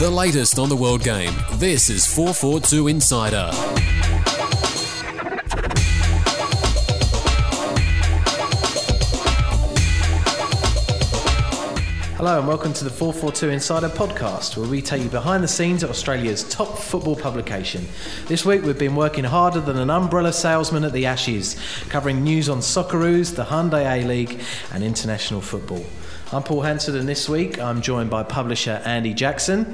The latest on the world game. This is 442 Insider. Hello and welcome to the 442 Insider podcast, where we take you behind the scenes at Australia's top football publication. This week we've been working harder than an umbrella salesman at the Ashes, covering news on Socceroos, the Hyundai A League, and international football. I'm Paul Hanson, and this week I'm joined by publisher Andy Jackson,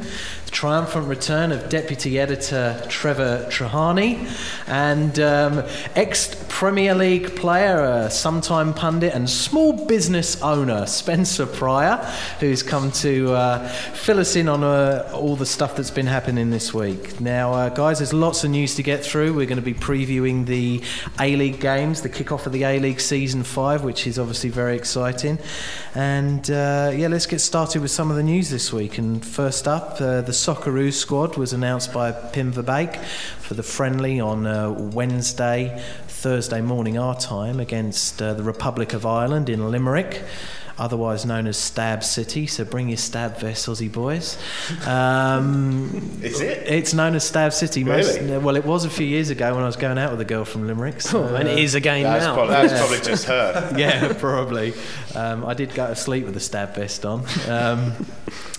the triumphant return of deputy editor Trevor Treharne, and um, ex Premier League player, a sometime pundit, and small business owner Spencer Prior, who's come to uh, fill us in on uh, all the stuff that's been happening this week. Now, uh, guys, there's lots of news to get through. We're going to be previewing the A League games, the kick-off of the A League season five, which is obviously very exciting. And uh, yeah, let's get started with some of the news this week. And first up, uh, the Socceroos squad was announced by Pim Verbeek for the friendly on uh, Wednesday, Thursday morning our time against uh, the Republic of Ireland in Limerick otherwise known as Stab City. So bring your stab vest, Aussie boys. Um, Is it? It's known as Stab City. Most, really? well, it was a few years ago when I was going out with a girl from Limerick. So, oh, and it is again that's now. Probably, that's probably just her. yeah, probably. Um, I did go to sleep with a stab vest on. Um,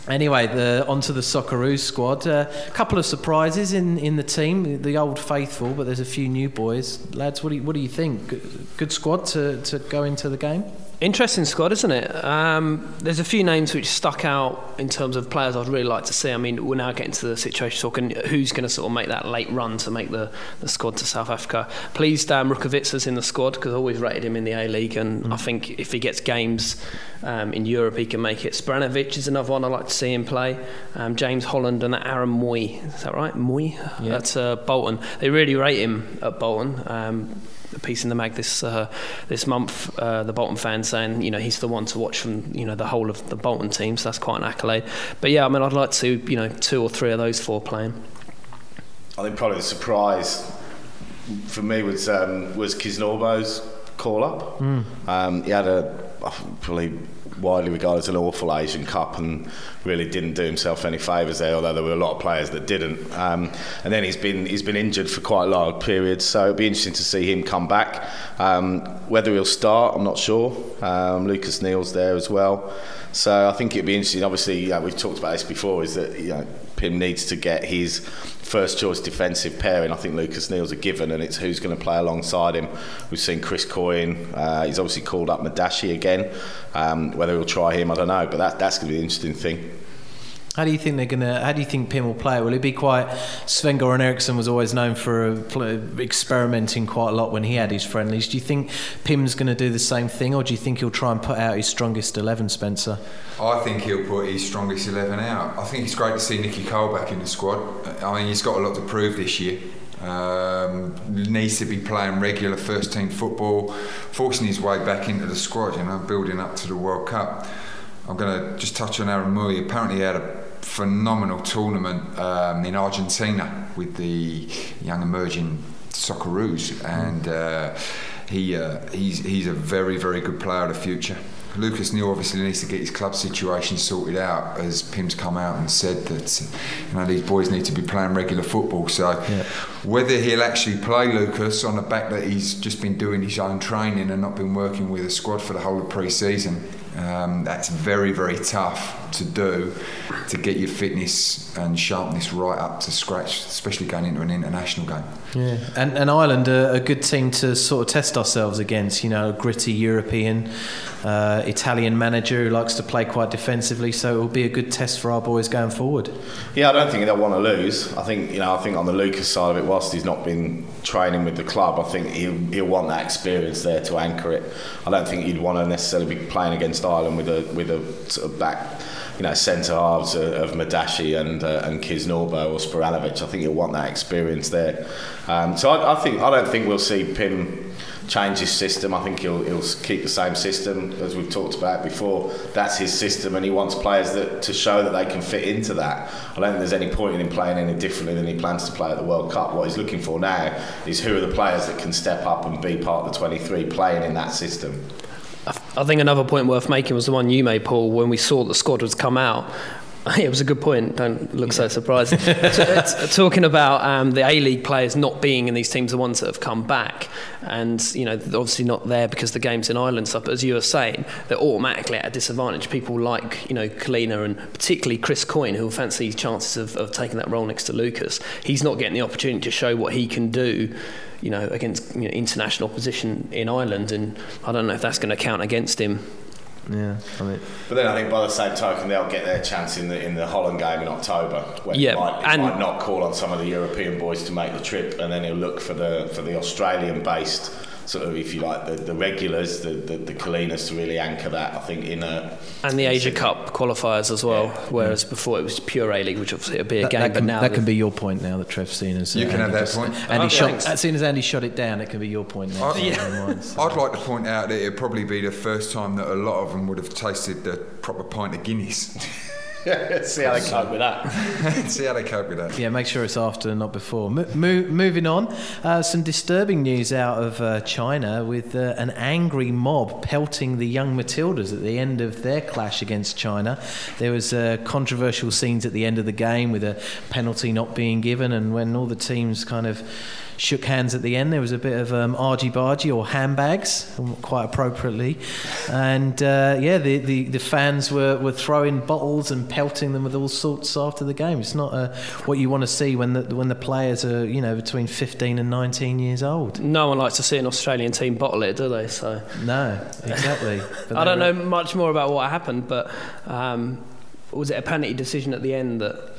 Anyway, the, onto the Socceroos squad. A uh, couple of surprises in, in the team, the old faithful, but there's a few new boys. Lads, what do you, what do you think? Good, good squad to, to go into the game? Interesting squad, isn't it? Um, there's a few names which stuck out in terms of players I'd really like to see. I mean, we're now getting to the situation talking who's going to sort of make that late run to make the, the squad to South Africa. Pleased um, Rukavytsya's in the squad because I always rated him in the A League, and mm. I think if he gets games um, in Europe, he can make it. Spiranovic is another one I'd like to see him play. Um, James Holland and Aaron Mooy, is that right? Mooy? Yeah. That's uh, Bolton. They really rate him at Bolton. A piece in the mag this uh, this month. Uh, the Bolton fans saying you know he's the one to watch from you know the whole of the Bolton team, so that's quite an accolade. But yeah, I mean I'd like to you know two or three of those four playing. I think probably the surprise for me was um, was Kisnorbo's call up. Mm. Um, he had a probably widely regarded as an awful Asian Cup and really didn't do himself any favours there, although there were a lot of players that didn't. Um, and then he's been he's been injured for quite a long period, so it'll be interesting to see him come back. Um, whether he'll start, I'm not sure. Um, Lucas Neill's there as well. So I think it'd be interesting. Obviously, yeah, we've talked about this before. Is that you know Pim needs to get his first choice defensive pairing. I think Lucas Neill's a given, and it's who's going to play alongside him. We've seen Chris Coyne. Uh, he's obviously called up Madashi again. Um, whether he'll try him, I don't know. But that, that's going to be the interesting thing. How do you think they're gonna? How do you think Pim will play? Will it be quite? Sven Goran Eriksson was always known for experimenting quite a lot when he had his friendlies. Do you think Pim's going to do the same thing, or do you think he'll try and put out his strongest eleven, Spencer? I think he'll put his strongest eleven out. I think it's great to see Nicky Carle back in the squad. I mean, he's got a lot to prove this year. Um, needs to be playing regular first team football, forcing his way back into the squad. You know, building up to the World Cup. I'm going to just touch on Aaron Mooy. Apparently, he had a phenomenal tournament um, in Argentina with the young emerging Socceroos, and uh, he uh, he's he's a very very good player of the future. Lucas Neill obviously needs to get his club situation sorted out, as Pim's come out and said that you know these boys need to be playing regular football. So yeah. whether he'll actually play Lucas on the back that he's just been doing his own training and not been working with a squad for the whole of pre-season, um, that's very very tough to do to get your fitness and sharpness right up to scratch, especially going into an international game. Yeah, and, and Ireland are a good team to sort of test ourselves against. You know, a gritty European, uh, Italian manager who likes to play quite defensively. So it will be a good test for our boys going forward. Yeah, I don't think they'll want to lose. I think you know, I think on the Lucas side of it, whilst he's not been training with the club, I think he'll, he'll want that experience there to anchor it. I don't think he'd want to necessarily be playing against Ireland with a with a sort of back you know, centre halves of Madashi and uh, and Kisnorbo or Spiranovic. I think you'll want that experience there. Um, so I, I, think I don't think we'll see Pim change his system. I think he'll he'll keep the same system as we've talked about before. That's his system, and he wants players that to show that they can fit into that. I don't think there's any point in him playing any differently than he plans to play at the World Cup. What he's looking for now is who are the players that can step up and be part of the 23 playing in that system. I think another point worth making was the one you made, Paul, when we saw the squad was come out. it was a good point. Don't look so surprised. T- t- talking about um, the A League players not being in these teams, the ones that have come back, and you know, obviously not there because the game's in Ireland stuff. But as you were saying, they're automatically at a disadvantage. People like you know Culina and particularly Chris Coyne, who fancy chances of, of taking that role next to Lucas. He's not getting the opportunity to show what he can do you know, against you know, international opposition in Ireland, and I don't know if that's going to count against him yeah, I mean, but then I think by the same token they'll get their chance in the in the Holland game in October when yeah, he might, he and might not call on some of the European boys to make the trip, and then he'll look for the for the Australian based sort of, if you like, the, the regulars, the, the, the Culinas to really anchor that, I think, in a. And the Asia Cup qualifiers as well, yeah. whereas yeah. before it was pure A League, which obviously would be a that, game, that but can, now. That can be your point now that Trev's seen as. Uh, you can Andy have that just, point. Andy oh, shot, as soon as Andy shot it down, it can be your point now. I'd, yeah. so. I'd like to point out that it'd probably be the first time that a lot of them would have tasted the proper pint of Guinness. See how they cope with that. See how they cope with that. Yeah, make sure it's after, not before. Mo- mo- moving on, uh, some disturbing news out of uh, China with uh, an angry mob pelting the young Matildas at the end of their clash against China. There was uh, controversial scenes at the end of the game with a penalty not being given, and when all the teams kind of shook hands at the end. There was a bit of um, argy bargy or handbags, quite appropriately. And uh, yeah, the, the, the, fans were, were throwing bottles and pelting them with all sorts after the game. It's not uh, what you want to see when the, when the players are, you know, between 15 and 19 years old. No one likes to see an Australian team bottle it, do they? So No, exactly. I don't know much more about what happened, but um, was it a penalty decision at the end that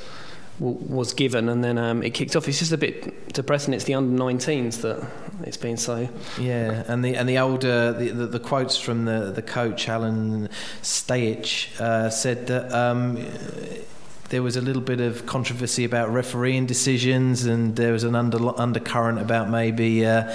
was given, and then um, it kicked off. It's just a bit depressing. It's the under 19s that it's been so. Yeah, and the and the older the, the, the quotes from the the coach Alan Stajcic uh, said that. Um, there was a little bit of controversy about refereeing decisions, and there was an under, undercurrent about maybe uh,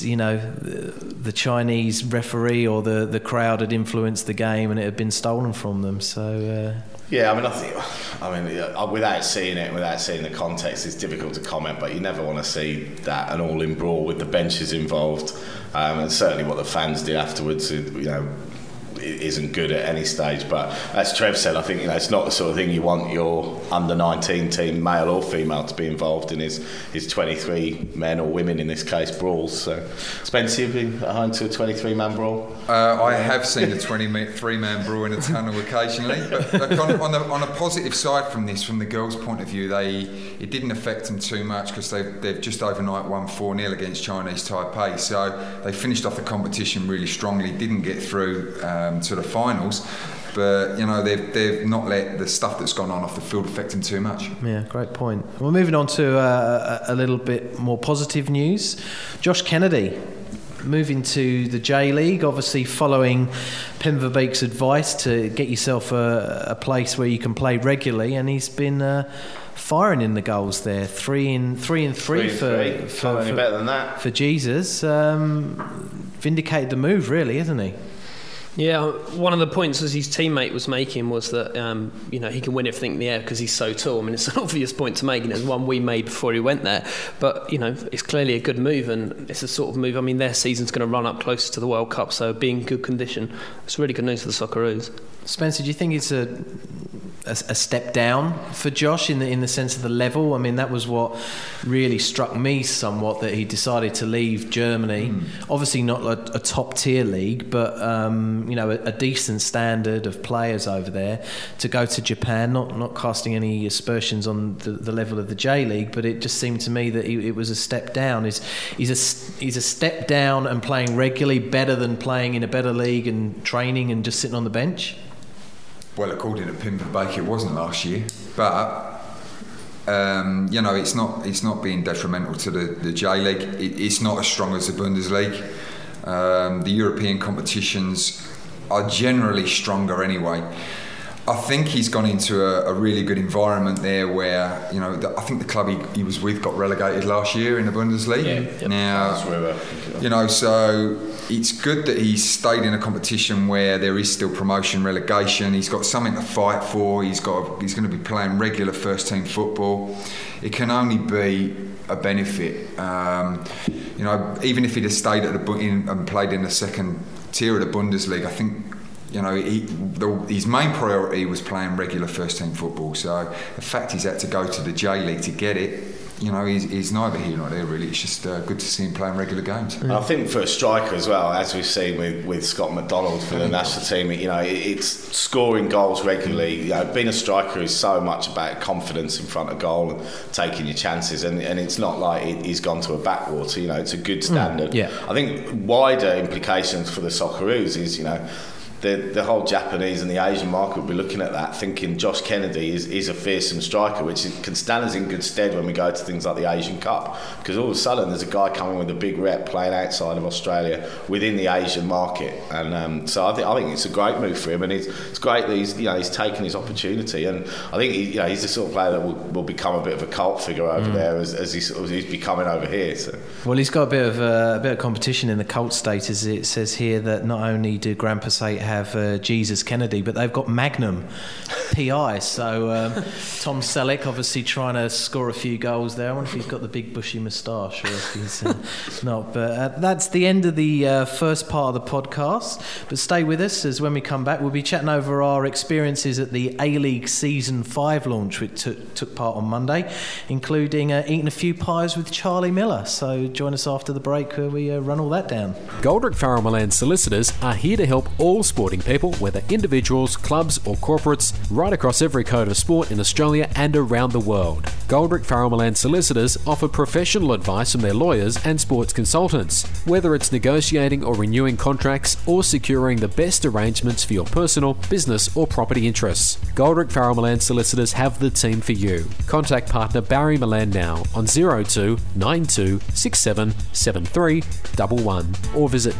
you know, the Chinese referee or the, the crowd had influenced the game and it had been stolen from them. So. Uh, yeah, I mean, I think, I mean, uh, without seeing it, without seeing the context, it's difficult to comment. But you never want to see that an all-in brawl with the benches involved, um, and certainly what the fans did afterwards. You know, isn't good at any stage. But as Trev said, I think you know it's not the sort of thing you want your under 19 team, male or female, to be involved in. Is is 23 men or women in this case brawls? So, Spencer, you've home to a 23 man brawl. Uh, I have seen a 23 man brawl in a tunnel occasionally. But on, on, the, on a positive side from this, from the girls' point of view, they it didn't affect them too much because they they've just overnight won 4 0 against Chinese Taipei. So they finished off the competition really strongly. Didn't get through. Um, um, to the finals. But you know they've they've not let the stuff that's gone on off the field affect them too much. Yeah, great point. Well, moving on to uh, a little bit more positive news. Josh Kennedy moving to the J League, obviously following Pim Verbeek's advice to get yourself a, a, place where you can play regularly, and he's been uh, firing in the goals there, three in three and three, three for, three. for, for, better than that for Jesus. Um, vindicated the move, really, isn't he? Yeah, one of the points as his teammate was making was that um, you know he can win everything in the air because he's so tall. I mean, it's an obvious point to make, and it's one we made before he went there. But you know, it's clearly a good move, and it's a sort of move. I mean, their season's going to run up closer to the World Cup, so being in good condition, it's really good news for the Socceroos. Spencer, do you think it's a a, a, step down for Josh in the in the sense of the level. I mean, that was what really struck me somewhat that he decided to leave Germany. Mm. Obviously, not a, a, top tier league, but um, you know, a, a, decent standard of players over there. To go to Japan, not not casting any aspersions on the, the level of the J League, but it just seemed to me that he, it was a step down. Is he's a he's a step down and playing regularly better than playing in a better league and training and just sitting on the bench. Well, according to Pim Verbeek, it wasn't last year, but um, you know, it's not it's not being detrimental to the, the J League. It, it's not as strong as the Bundesliga. Um, the European competitions are generally stronger anyway. I think he's gone into a, a, really good environment there where, you know, the, I think the club he, he, was with got relegated last year in the Bundesliga. Yeah, yep. Now, you know, so it's good that he's stayed in a competition where there is still promotion relegation. He's got something to fight for. He's got he's going to be playing regular first team football. It can only be a benefit. Um, you know, even if he'd have stayed at the in, and played in the second tier of the Bundesliga, I think you know, he, the, his main priority was playing regular first team football. So the fact he's had to go to the J League to get it, you know, he's, he's neither here nor there really. It's just uh, good to see him playing regular games. And I think for a striker as well, as we've seen with, with Scott McDonald for the national team, you know, it's scoring goals regularly. You know, being a striker is so much about confidence in front of goal and taking your chances. And, and it's not like it, he's gone to a backwater. You know, it's a good standard. yeah. I think wider implications for the Socceroos is, you know, the, the whole Japanese and the Asian market will be looking at that, thinking Josh Kennedy is, is a fearsome striker, which is, can stand us in good stead when we go to things like the Asian Cup. Because all of a sudden, there's a guy coming with a big rep playing outside of Australia within the Asian market, and um, so I think I think it's a great move for him, and it's, it's great that he's you know he's taken his opportunity, and I think he, you know he's the sort of player that will, will become a bit of a cult figure over there as, as, he sort of, he's becoming over here. So. Well, he's got a bit of uh, a bit of competition in the cult status. It says here that not only do Grampus Eight have uh, Jesus Kennedy, but they've got Magnum PI. So um, Tom Selleck obviously trying to score a few goals there. I wonder if he's got the big bushy moustache or if he's uh, not. But uh, that's the end of the uh, first part of the podcast. But stay with us as when we come back, we'll be chatting over our experiences at the A League Season Five launch, which took, took part on Monday, including uh, eating a few pies with Charlie Miller. So join us after the break where we uh, run all that down. Goldrick Farrell Mullan solicitors are here to help all sporting people, whether individuals, clubs, or corporates, right across every code of sport in Australia and around the world. Goldrick Farrell solicitors offer professional advice from their lawyers and sports consultants, whether it's negotiating or renewing contracts or securing the best arrangements for your personal, business, or property interests. Goldrick Farrell solicitors have the team for you. Contact partner Barry Mullan now on 02 92 67 73 11 or visit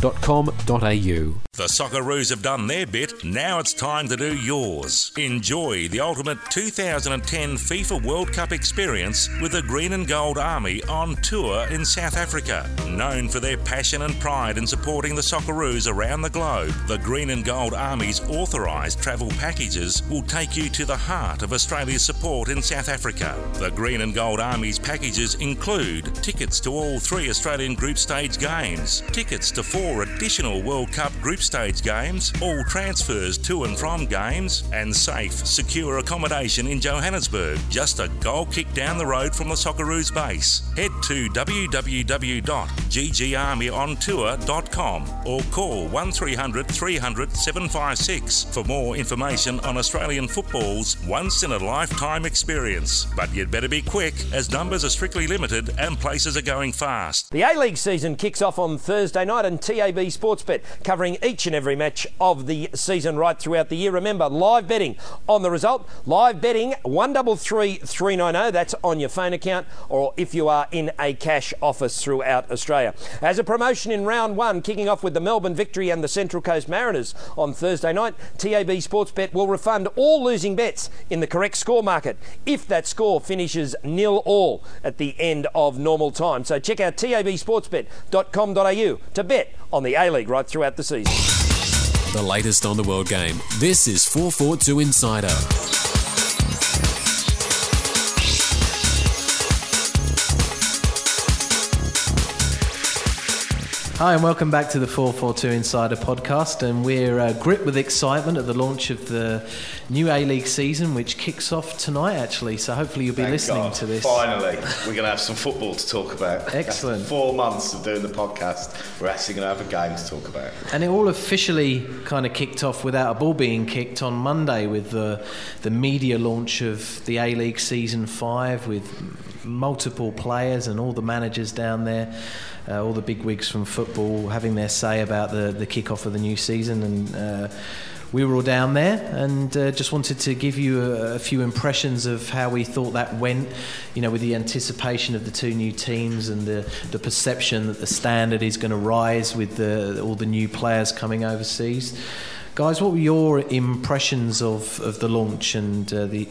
www.gfm.com.au. The Socceroos have done their bit, now it's time to do yours. Enjoy the ultimate 2010 FIFA World Cup experience with the Green and Gold Army on tour in South Africa. Known for their passion and pride in supporting the Socceroos around the globe, the Green and Gold Army's authorised travel packages will take you to the heart of Australia's support in South Africa. The Green and Gold Army's packages include tickets to all three Australian group stage games, tickets to four additional World Cup group stage games, all transfers to and from games, and safe, secure accommodation in Johannesburg, just a goal kick down the road from the Socceroos base. Head to www.ggarmyontour.com or call 1300 300 756 for more information on Australian football's once in a lifetime experience. But you'd better be quick as numbers are strictly limited and places are going fast. The A League season kicks off on Thursday night, and TAB Sportsbet covering each and every match of the season right throughout the year. Remember, live betting on the result. Live betting one double three three nine zero. That's on your phone account, or if you are in a cash office throughout Australia. As a promotion in round one, kicking off with the Melbourne Victory and the Central Coast Mariners on Thursday night, TAB Sportsbet will refund all losing bets in the correct score market if that score finishes nil all at the end of normal time. So check out tabsportsbet.com.au to bet on the A League right throughout the season. The latest on the world game. This is 442 Insider. Hi, and welcome back to the 442 Insider podcast. And we're uh, gripped with excitement at the launch of the new A League season, which kicks off tonight, actually. So hopefully you'll be Thank listening God. to this. Finally, we're going to have some football to talk about. Excellent. After four months of doing the podcast, we're actually going to have a game to talk about. And it all officially kind of kicked off without a ball being kicked on Monday with the the media launch of the A League season five with multiple players and all the managers down there, uh, all the big wigs from football having their say about the the kickoff of the new season and. Uh, we were all down there and uh, just wanted to give you a, a few impressions of how we thought that went, you know, with the anticipation of the two new teams and the, the perception that the standard is going to rise with the, all the new players coming overseas. Guys, what were your impressions of, of the launch and uh, the,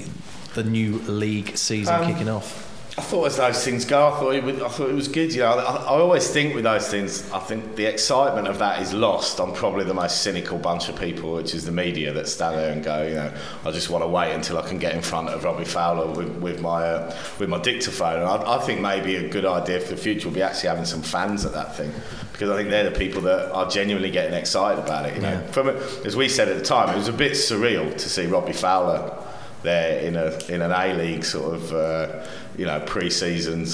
the new league season Um, kicking off? I thought as those things go, I thought it, would, I thought it was good. You know, I, I always think with those things, I think the excitement of that is lost on probably the most cynical bunch of people, which is the media that stand there and go, you know, I just want to wait until I can get in front of Robbie Fowler with, with my uh, with my dictaphone. And I, I think maybe a good idea for the future will be actually having some fans at that thing because I think they're the people that are genuinely getting excited about it. You know, yeah. from as we said at the time, it was a bit surreal to see Robbie Fowler there in a in an A League sort of. Uh, you know, pre-season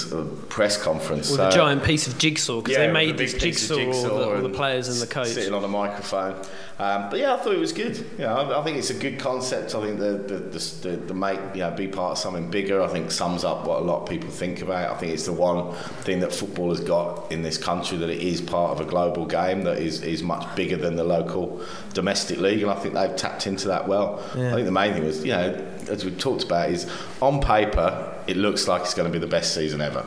press conference. With so, a giant piece of jigsaw because yeah, they made this jigsaw, jigsaw all, the, all the players and the coach sitting on a microphone. Um, but yeah, I thought it was good. Yeah, I, I, think it's a good concept. I think the the, the, the, the make you know be part of something bigger. I think sums up what a lot of people think about. I think it's the one thing that football has got in this country that it is part of a global game that is is much bigger than the local domestic league, and I think they've tapped into that well. Yeah. I think the main thing was you know as we've talked about is on paper it looks like it's going to be the best season ever.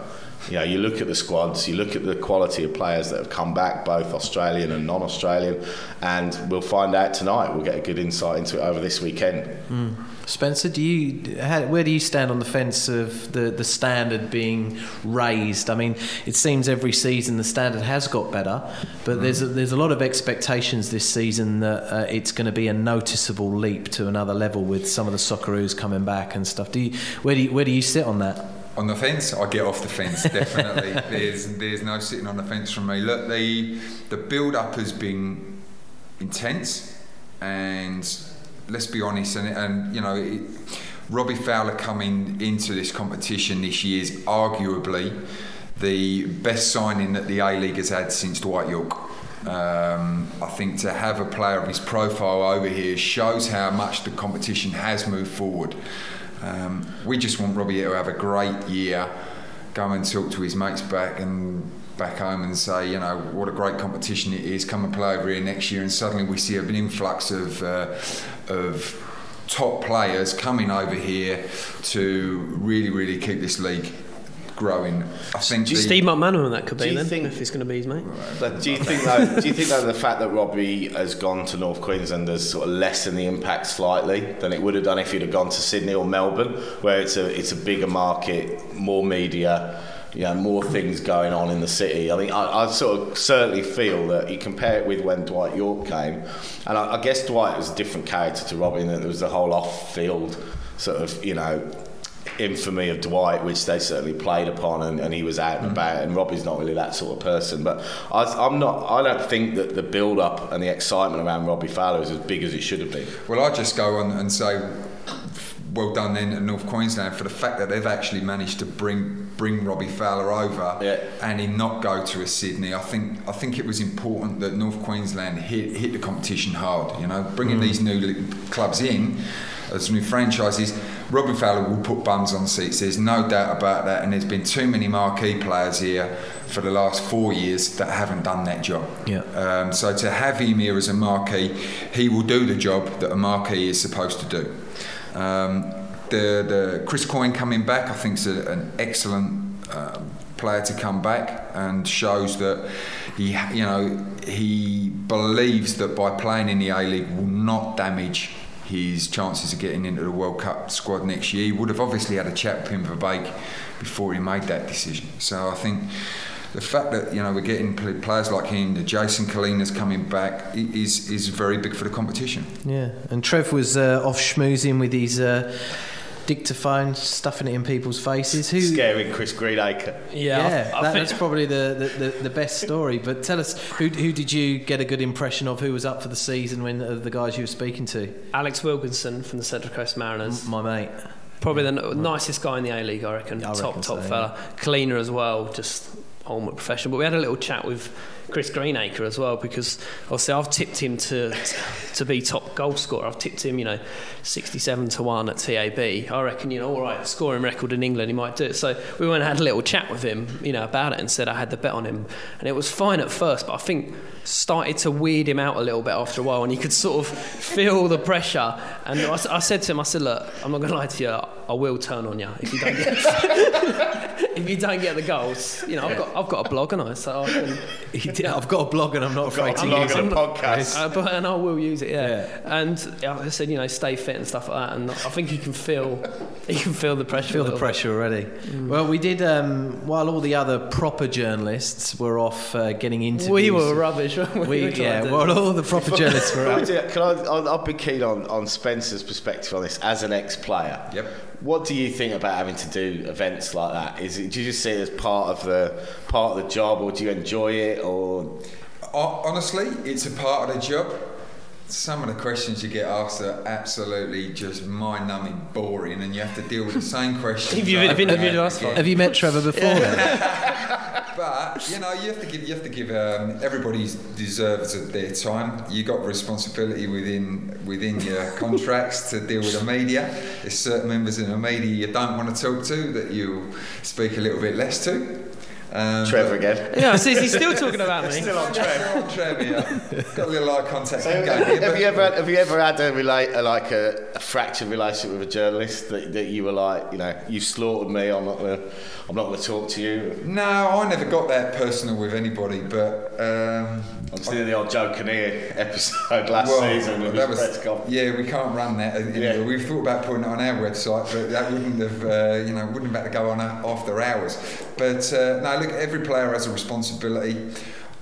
You know, you look at the squads, you look at the quality of players that have come back, both Australian and non-Australian, and we'll find out tonight. We'll get a good insight into it over this weekend. Mm. Spencer, do you how, where do you stand on the fence of the, the standard being raised? I mean, it seems every season the standard has got better, but mm. there's a, there's a lot of expectations this season that uh, it's going to be a noticeable leap to another level with some of the Socceroos coming back and stuff. Do you, where do you, where do you sit on that? On the fence, I get off the fence definitely. there's there's no sitting on the fence from me. Look, the the build up has been intense, and let's be honest, and, and you know, it, Robbie Fowler coming into this competition this year is arguably the best signing that the A League has had since Dwight Yorke. Um, I think to have a player of his profile over here shows how much the competition has moved forward. Um, we just want Robbie to have a great year, go and talk to his mates back and back home and say, you know, what a great competition it is. Come and play over here next year, and suddenly we see an influx of uh, of top players coming over here to really, really keep this league growing. I think do you, Steve McManaman that could be then think, if he's going to be his mate. But do you think that? do you think though the fact that Robbie has gone to North Queensland has sort of lessened the impact slightly than it would have done if he'd have gone to Sydney or Melbourne, where it's a it's a bigger market, more media you know, more things going on in the city. I think I, I, sort of certainly feel that you compare it with when Dwight Yorke came, and I, I guess Dwight was a different character to Robin, and there was the whole off-field sort of, you know, infamy of Dwight, which they certainly played upon, and, and he was out and mm. about. And Robbie's not really that sort of person. But I, am not. I don't think that the build-up and the excitement around Robbie Fowler is as big as it should have been. Well, I just go on and say, well done then at North Queensland for the fact that they've actually managed to bring bring Robbie Fowler over yeah. and he not go to a Sydney. I think I think it was important that North Queensland hit hit the competition hard. You know, bringing mm. these new clubs in as new franchises Robbie Fowler will put bums on seats. There's no doubt about that. And there's been too many marquee players here for the last four years that haven't done that job. Yeah. Um, so to have him here as a marquee, he will do the job that a marquee is supposed to do. Um, the the Chris Coyne coming back, I think, is a, an excellent. Um, player to come back and shows that he you know he believes that by playing in the A League will not damage his chances of getting into the World Cup squad next year. He would have obviously had a chat with Pim Verbeek before he made that decision. So I think the fact that you know we're getting players like him, the Jason Culina's coming back, is is very big for the competition. Yeah, and Trev was uh, off schmoozing with his. Uh, dictaphone, stuffing it in people's faces. Who scaring Chris Greenacre? Yeah, yeah, I, I that, that's probably the, the, the, the, best story. But tell us, who, who did you get a good impression of? Who was up for the season? When uh, the guys you were speaking to? Alex Wilkinson from the Central Coast Mariners, M- my mate. Probably the n- nicest guy in the A League, I reckon. I top reckon top so, fella, yeah. cleaner as well, just ultimate professional. But we had a little chat with Chris Greenacre as well because obviously I've tipped him to to be top goal scorer. I've tipped him, you know, 67 to 1 at TAB. I reckon, you know, all right, scoring record in England, he might do it. So we went and had a little chat with him, you know, about it and said I had the bet on him. And it was fine at first, but I think started to weird him out a little bit after a while and he could sort of feel the pressure. And I, I said to him, I said, look, I'm not going to lie to you, I will turn on you if you don't get if you don't get the goals, you know, I've got I've got a blog, and I so I can, He did- I've got a blog and I'm not afraid got to a blog use and it. a podcast. uh, but and I will use it, yeah. Yeah. And yeah, I said, you know, stay fit and stuff like that. And I think you can feel he can feel the pressure. Feel the little pressure already. Well, we did. Um, while all the other proper journalists were off uh, getting bit. interviews, We were rubbish. weren't We, We, were trying yeah, to- well, all the proper journalists were I, out. do- can I, I'll, I'll be keen on, on Spencer's perspective on this as an ex-player. Yep. What do you think about having to do events like that? Is it, do you just see it as part of the part of the job, or do you enjoy it, or Honestly, it's a part of the job. Some of the questions you get asked are absolutely just mind-numbing, boring, and you have to deal with the same questions. Have you have interviewed and us? again. Have you met Trevor before? But you know, you have to give you have to give um, everybody deserves their time. You got responsibility within within your contracts to deal with the media. There's certain members in the media you don't want to talk to that you speak a little bit less to. Um, Trevor again? Yeah, so he's still talking about me. Still on Trevor. but- Trevor, yeah. Got a little eye contact. So, have, have you ever have you ever had a relate a, like a, a fractured relationship with a journalist that, that you were like you know you slaughtered me I'm not gonna I'm not gonna talk to you No, I never got that personal with anybody, but um, I'm seeing the old Joe Kinnear episode last well, season with that was, yeah, we can't run that. Yeah. We've thought about putting it on our website, but that wouldn't have, uh, you know, wouldn't have had to go on uh, after hours. But uh, no, look, every player has a responsibility.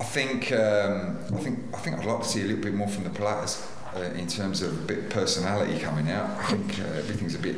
I think, um, I think, I think I'd like to see a little bit more from the players uh, in terms of a bit of personality coming out. I think uh, everything's a bit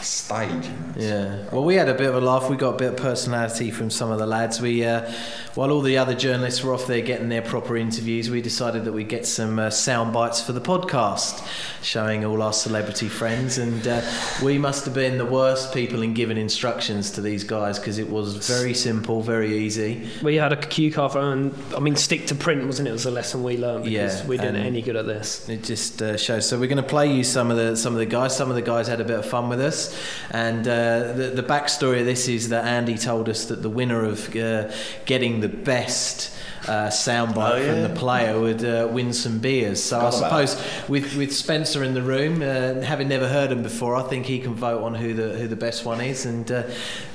staged. You know. Yeah. Well, we had a bit of a laugh. We got a bit of personality from some of the lads. We, uh, while all the other journalists were off there getting their proper interviews, we decided that we'd get some uh, sound bites for the podcast, showing all our celebrity friends. And uh, we must have been the worst people in giving instructions to these guys because it was very simple, very easy. We had a cue card and I mean, stick to print, wasn't it? It was a lesson we learned because Yeah, we didn't any good at this. It just uh, shows. So we're going to play you some of the some of the guys. Some of the guys had a bit of fun with us, and uh, the the backstory of this is that Andy told us that the winner of uh, getting the best. Uh, soundbite Oh, from the player would uh, win some beers. So I Forgot about suppose with, with Spencer in the room, uh, having never heard him before, I think he can vote on who the who the best one is. And uh,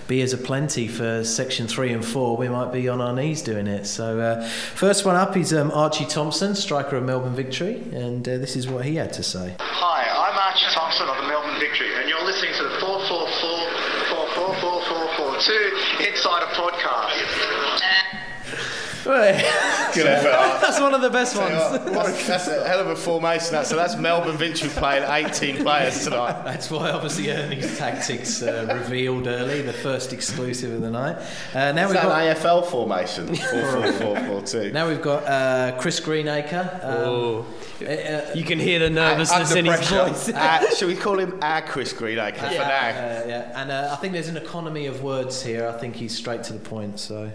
beers are plenty for section three and four. We might be on our knees doing it. So uh, first one up is um, Archie Thompson, striker of Melbourne Victory, and uh, this is what he had to say. Hi, I'm Archie Thompson of the Melbourne Victory, and you're listening to the 444 444 Insider Podcast. Good effort. That's one of the best ones. That's, that's a hell of a formation. That. So that's Melbourne Victory playing 18 players tonight. That's why obviously Ernie's tactics uh, revealed early, the first exclusive of the night. Uh, now Is we've that got an AFL formation? 4-4-4-4-2. now we've got uh, Chris Greenacre. Um, uh, uh, You can hear the nervousness Under in his voice. Uh, shall we call him our Chris Greenacre for now? Uh, yeah, and uh, I think there's an economy of words here. I think he's straight to the point. So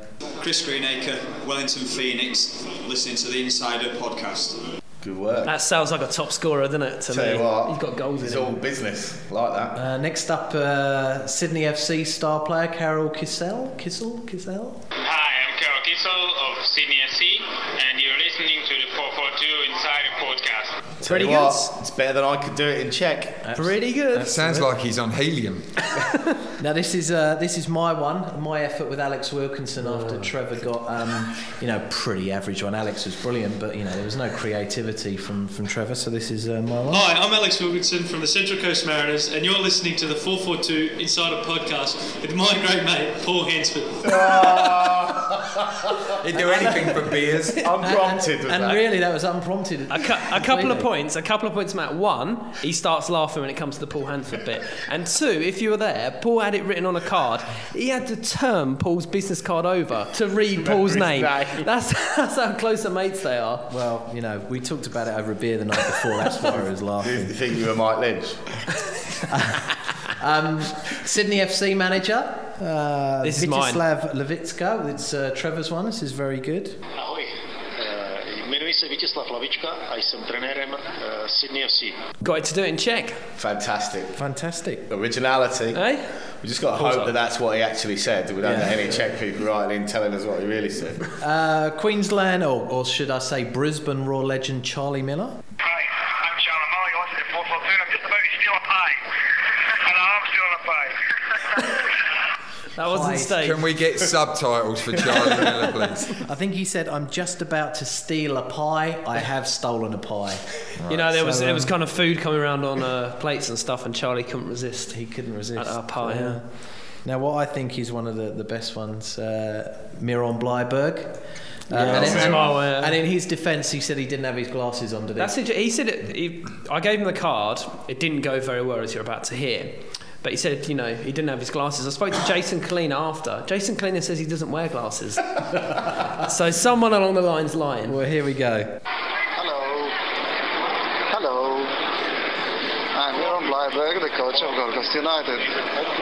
Chris Greenacre, Wellington Phoenix, listening to the Insider podcast. Good work. That sounds like a top scorer, doesn't it? To Tell me, you what, he's got goals It's in all him. business like that. uh, next up, uh, Sydney FC star player Karol Kisel. Kisel, Kisel. Hi, I'm Karol Kisel of Sydney FC, and you're listening to the 442 Insider Podcast. Tell you Pretty good. what, It's better than I could do it in Czech. Pretty good. Sounds like he's on helium. Now this is uh, this is my one, my effort with Alex Wilkinson after Trevor got um, you know pretty average one. Alex was brilliant, but you know there was no creativity from from Trevor. So this is uh, my one. Hi, I'm Alex Wilkinson from the Central Coast Mariners, and you're listening to the 442 Insider Podcast with my great mate, Paul Hansford. He'd do anything for beers. Unprompted was And that. really, that was unprompted. A, cu- a couple of Completely. Points. A couple of points, Matt. One, he starts laughing when it comes to the Paul Hanford bit. And two, if you were there, Paul had it written on a card. He had to turn Paul's business card over to read Paul's name. name. That's, that's how close of mates they are. Well, you know, we talked about it over a beer the night before. That's why I was Do you think you were Mike Lynch? Um, Sydney FC manager uh, This is mine. Vítězslav Lavička. It's uh, Trevor's one. This is very good. Ahoj, jmenuji se Vítězslav Lavička a jsem trenérem eh, Sydney FC. Got it to do it in Czech. Fantastic. Fantastic. Originality. Eh? We just got to hope up. that that's what he actually said. We don't Yeah. any Czech people writing in telling us what he really said. Uh, Queensland, or, or should I say Brisbane Roar legend Charlie Miller. Hi, I'm Charlie Molly, I listen to 442, and I'm just about to steal a pie. and I'm stealing a pie. That wasn't hide- staged. Can we get subtitles for Charlie Miller, please? I think he said, "I'm just about to steal a pie. I have stolen a pie." You know, there was So, there was um, kind of food coming around on uh, plates and stuff, and Charlie couldn't resist. He couldn't resist. At our pie, yeah. Now, what I think is one of the, the best ones, uh, Miron Bleiberg. Uh, Yeah, and, in, my way, yeah. and in his defence, he said he didn't have his glasses on, did he? That's it. He said it. He, I gave him the card. It didn't go very well, as you're about to hear. But he said, you know, he didn't have his glasses. I spoke to Jason Culina after. Jason Culina says he doesn't wear glasses. so someone along the line's lying. Well, here we go. Hello. Hello. I'm Miron Bleiberg, the coach of Gold Coast United.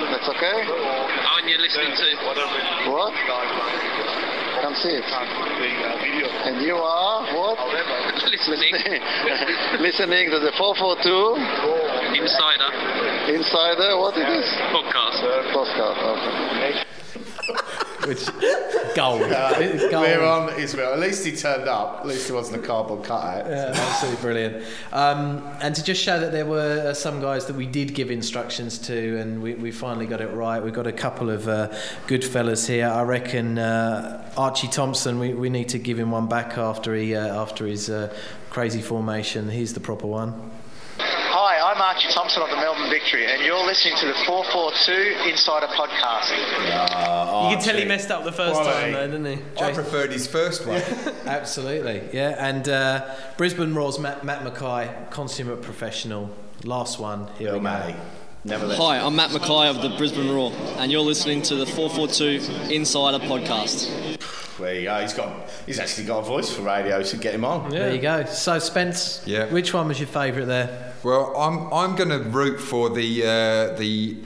That's okay? Oh, and you're listening to. What? Come see it. And you are what? Listening. Listening to the 442 Insider Insider. What it is? podcast. Postcard. Okay. Which gold. Uh, gold. We're on Israel. At least he turned up. At least he wasn't a cardboard cutout. Yeah, absolutely brilliant. Um, and to just show that there were uh, some guys that we did give instructions to, and we, we finally got it right. We've got a couple of uh, good fellas here. I reckon uh, Archie Thompson. We, we need to give him one back after he uh, after his uh, crazy formation. He's the proper one. Hi, I'm Archie Thompson of the Melbourne Victory, and you're listening to the 442 Insider Podcast. You can tell he messed up the first Quality. time, though, didn't he? I preferred his first one. Absolutely, yeah. And uh, Brisbane Roars, Matt, Matt Mackay, consummate professional. Last one. Here Bill we. Matty. Never let Hi, I'm Matt Mackay of the Brisbane Roar, and you're listening to the 442 Insider Podcast. There you go. He's got. He's actually got a voice for radio, so get him on. There you go. So Spence, Yeah. which one was your favourite there? Well, I'm I'm going to root for the uh, the.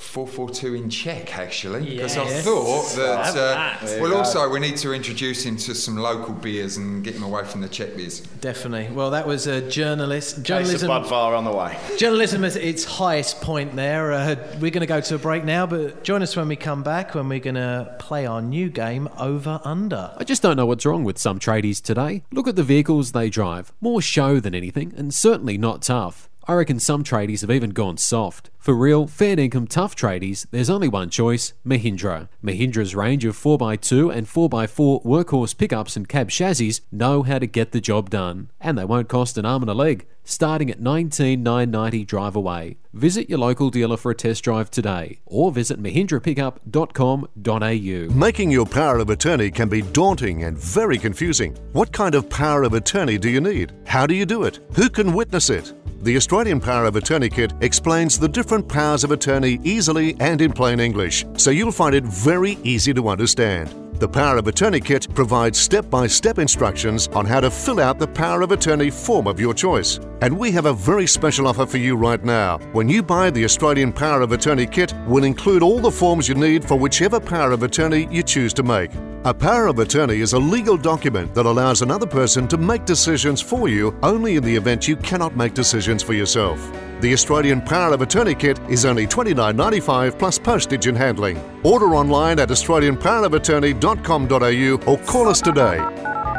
442 in Czech actually because I thought that, Have uh, that. There you well go. also we need to introduce him to some local beers and get him away from the Czech beers Definitely. Well, that was a journalist. Case of Journalism. Budvar on the way. Journalism is at its highest point there. Uh, we're going to go to a break now, but join us when we come back when we're going to play our new game, Over Under. I just don't know what's wrong with some tradies today. Look at the vehicles they drive. More show than anything, and certainly not tough. I reckon some tradies have even gone soft. For real, fair income tough tradies, there's only one choice Mahindra. Mahindra's range of 4x2 and 4x4 workhorse pickups and cab chassis know how to get the job done. And they won't cost an arm and a leg, starting at 19990 drive away. Visit your local dealer for a test drive today, or visit mahindrapickup.com.au. Making your power of attorney can be daunting and very confusing. What kind of power of attorney do you need? How do you do it? Who can witness it? The Australian Power of Attorney Kit explains the different powers of attorney easily and in plain English, so you'll find it very easy to understand. The Power of Attorney Kit provides step by step instructions on how to fill out the Power of Attorney form of your choice. And we have a very special offer for you right now. When you buy the Australian Power of Attorney Kit, we'll include all the forms you need for whichever Power of Attorney you choose to make. A Power of Attorney is a legal document that allows another person to make decisions for you only in the event you cannot make decisions for yourself. The Australian Power of Attorney Kit is only $29.95 plus postage and handling. Order online at australianpowerofattorney.com.au or call us today.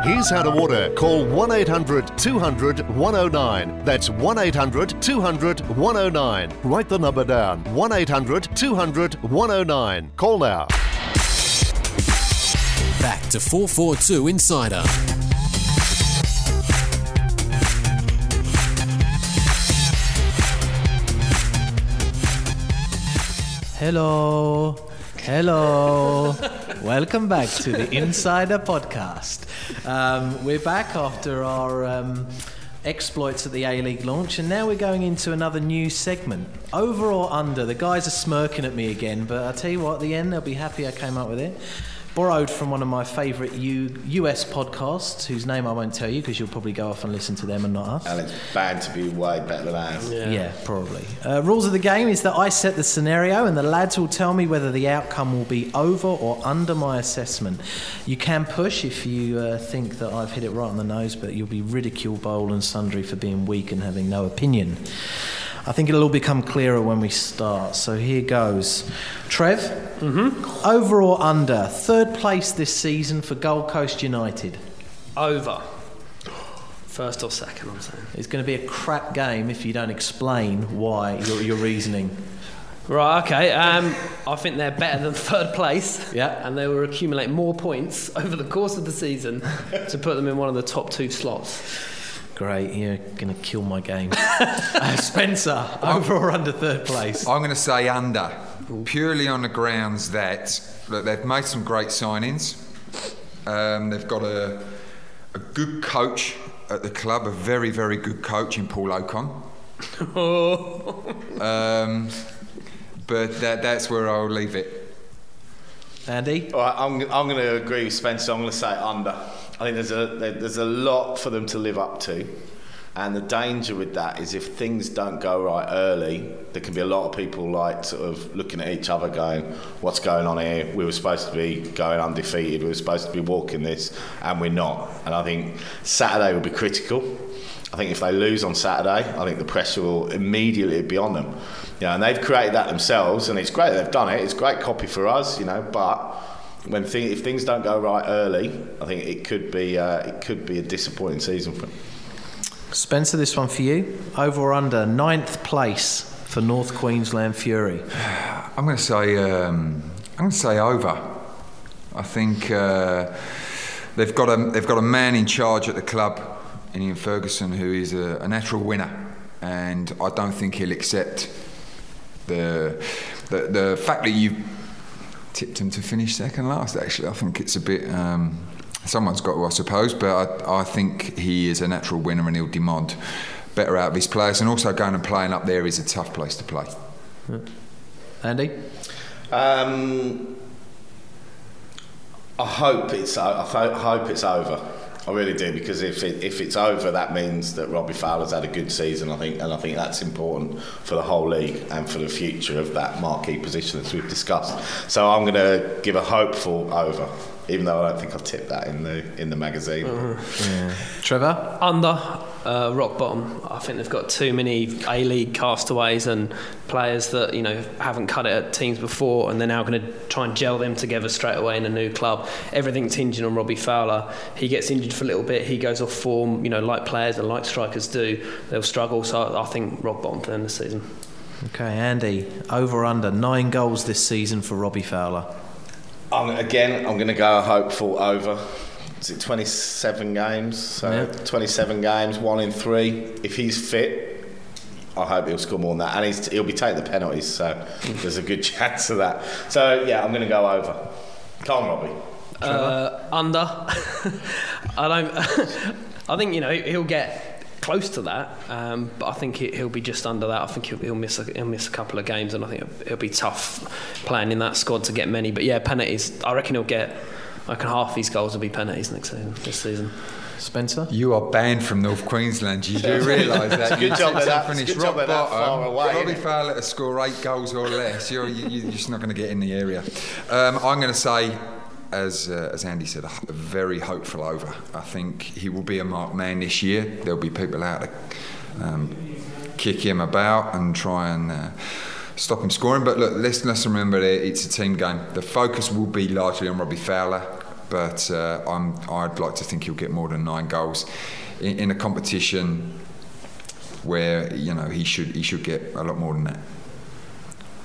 Here's how to order. Call 1 800 200 109. That's 1 800 200 109. Write the number down 1 800 200 109. Call now. Back to 442 Insider. Hello. Hello. Welcome back to the Insider Podcast. Um, we're back after our um, exploits at the A League launch, and now we're going into another new segment. Over or under? The guys are smirking at me again, but I tell you what, at the end they'll be happy I came up with it. Borrowed from one of my favourite U- US podcasts, whose name I won't tell you because you'll probably go off and listen to them and not us. And it's bound to be way better than ours. Yeah, probably. Uh, rules of the game is that I set the scenario and the lads will tell me whether the outcome will be over or under my assessment. You can push if you uh, think that I've hit it right on the nose, but you'll be ridiculed by all and sundry for being weak and having no opinion. I think it'll all become clearer when we start. So here goes. Trev, mm-hmm. over or under? Third place this season for Gold Coast United. Over. First or second, I'm saying. It's going to be a crap game if you don't explain why your, your reasoning. Right, okay. Um, I think they're better than third place. Yeah. And they will accumulate more points over the course of the season to put them in one of the top two slots. Great, you're going to kill my game. uh, Spencer, over or under third place? I'm going to say under, purely on the grounds that look, they've made some great signings. Um, they've got a, a good coach at the club, a very, very good coach in Paul Okon. um, but that, that's where I'll leave it. Andy? All right, I'm, I'm going to agree with Spencer. I'm going to say under. I think there's a there's a lot for them to live up to, and the danger with that is if things don't go right early, there can be a lot of people like sort of looking at each other, going, "What's going on here? We were supposed to be going undefeated. We were supposed to be walking this, and we're not." And I think Saturday will be critical. I think if they lose on Saturday, I think the pressure will immediately be on them. You know, and they've created that themselves, and it's great they've done it. It's great copy for us, you know, but when th- if things don't go right early, I think it could be uh, it could be a disappointing season for them. Spencer, this one for you. Over or under ninth place for North Queensland Fury. I'm going to say um, I'm going to say over. I think uh, they've got a they've got a man in charge at the club, Ian Ferguson, who is a, a natural winner, and I don't think he'll accept the the, the fact that you tipped him to finish second last. Actually, I think it's a bit. Um, someone's got to, I suppose, but I, I think he is a natural winner and he'll demand better out of his players. And also going and playing up there is a tough place to play. Andy, Um, I hope it's o- I ho- hope it's over. I really do because if it, if it's over, that means that Robbie Fowler's had a good season. I think, and I think that's important for the whole league and for the future of that marquee position as we've discussed. So I'm going to give a hopeful over, even though I don't think I've tipped that in the in the magazine. Trevor? Under uh, rock bottom. I think they've got too many A League castaways and players that you know haven't cut it at teams before, and they're now going to try and gel them together straight away in a new club. Everything's hinging on Robbie Fowler. He gets injured for a little bit, he goes off form. You know, like players and like strikers do, they'll struggle. So I think rock bottom for them this season. Okay, Andy, over under nine goals this season for Robbie Fowler. Again, I'm going to go a hopeful over. Is it 27 games? So Yeah. 27 games, one in three. If he's fit, I hope he'll score more than that. And he's, he'll be taking the penalties, so there's a good chance of that. So, yeah, I'm going to go over. Come on, Robbie. Uh, under. I don't. I think you know he'll get close to that, um, but I think he- he'll be just under that. I think he'll, he'll miss a, he'll miss a couple of games, and I think it'll, it'll be tough playing in that squad to get many. But yeah, penalties. I reckon he'll get. I reckon half his goals will be penalties next season. This season. Spencer? You are banned from North Queensland. You do realise that. Good You job tipped that to that's- finish good job rock that that bottom. far away, Robbie innit? Fowler to score eight goals or less. You're, you, you're just not going to get in the area. Um, I'm going to say, as uh, as Andy said, a very hopeful over. I think he will be a marked man this year. There'll be people out to um, kick him about and try and. Uh, Stop him scoring, but look, let's, let's remember that it's a team game. The focus will be largely on Robbie Fowler, but uh, I'm, I'd like to think he'll get more than nine goals in, in a competition where you know he should he should get a lot more than that.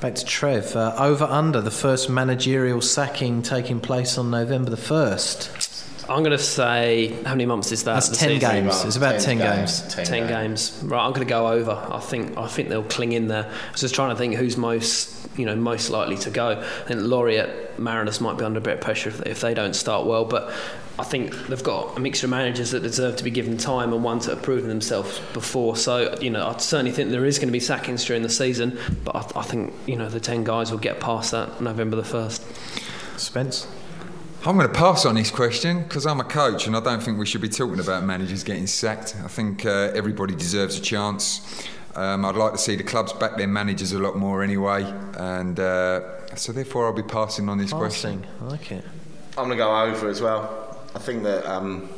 Back to Trev. Uh, over under the first managerial sacking taking place on November the 1st. I'm going to say how many months is that? That's 10 season? games. It's about 10 games. 10, games. Right, I'm going to go over. I think I think they'll cling in there. I was just trying to think who's most you know most likely to go. I think Laureate Mariners might be under a bit of pressure if, if they don't start well, but I think they've got a mixture of managers that deserve to be given time and ones that have proven themselves before. So you know I certainly think there is going to be sackings during the season, but I, I think you know the 10 guys will get past that November the first. Spence. I'm going to pass on this question because I'm a coach and I don't think we should be talking about managers getting sacked. I think uh, everybody deserves a chance. Um, I'd like to see the clubs back their managers a lot more anyway, and uh, so therefore I'll be passing on this question. Passing. I like it. I'm going to go over as well. I think that um,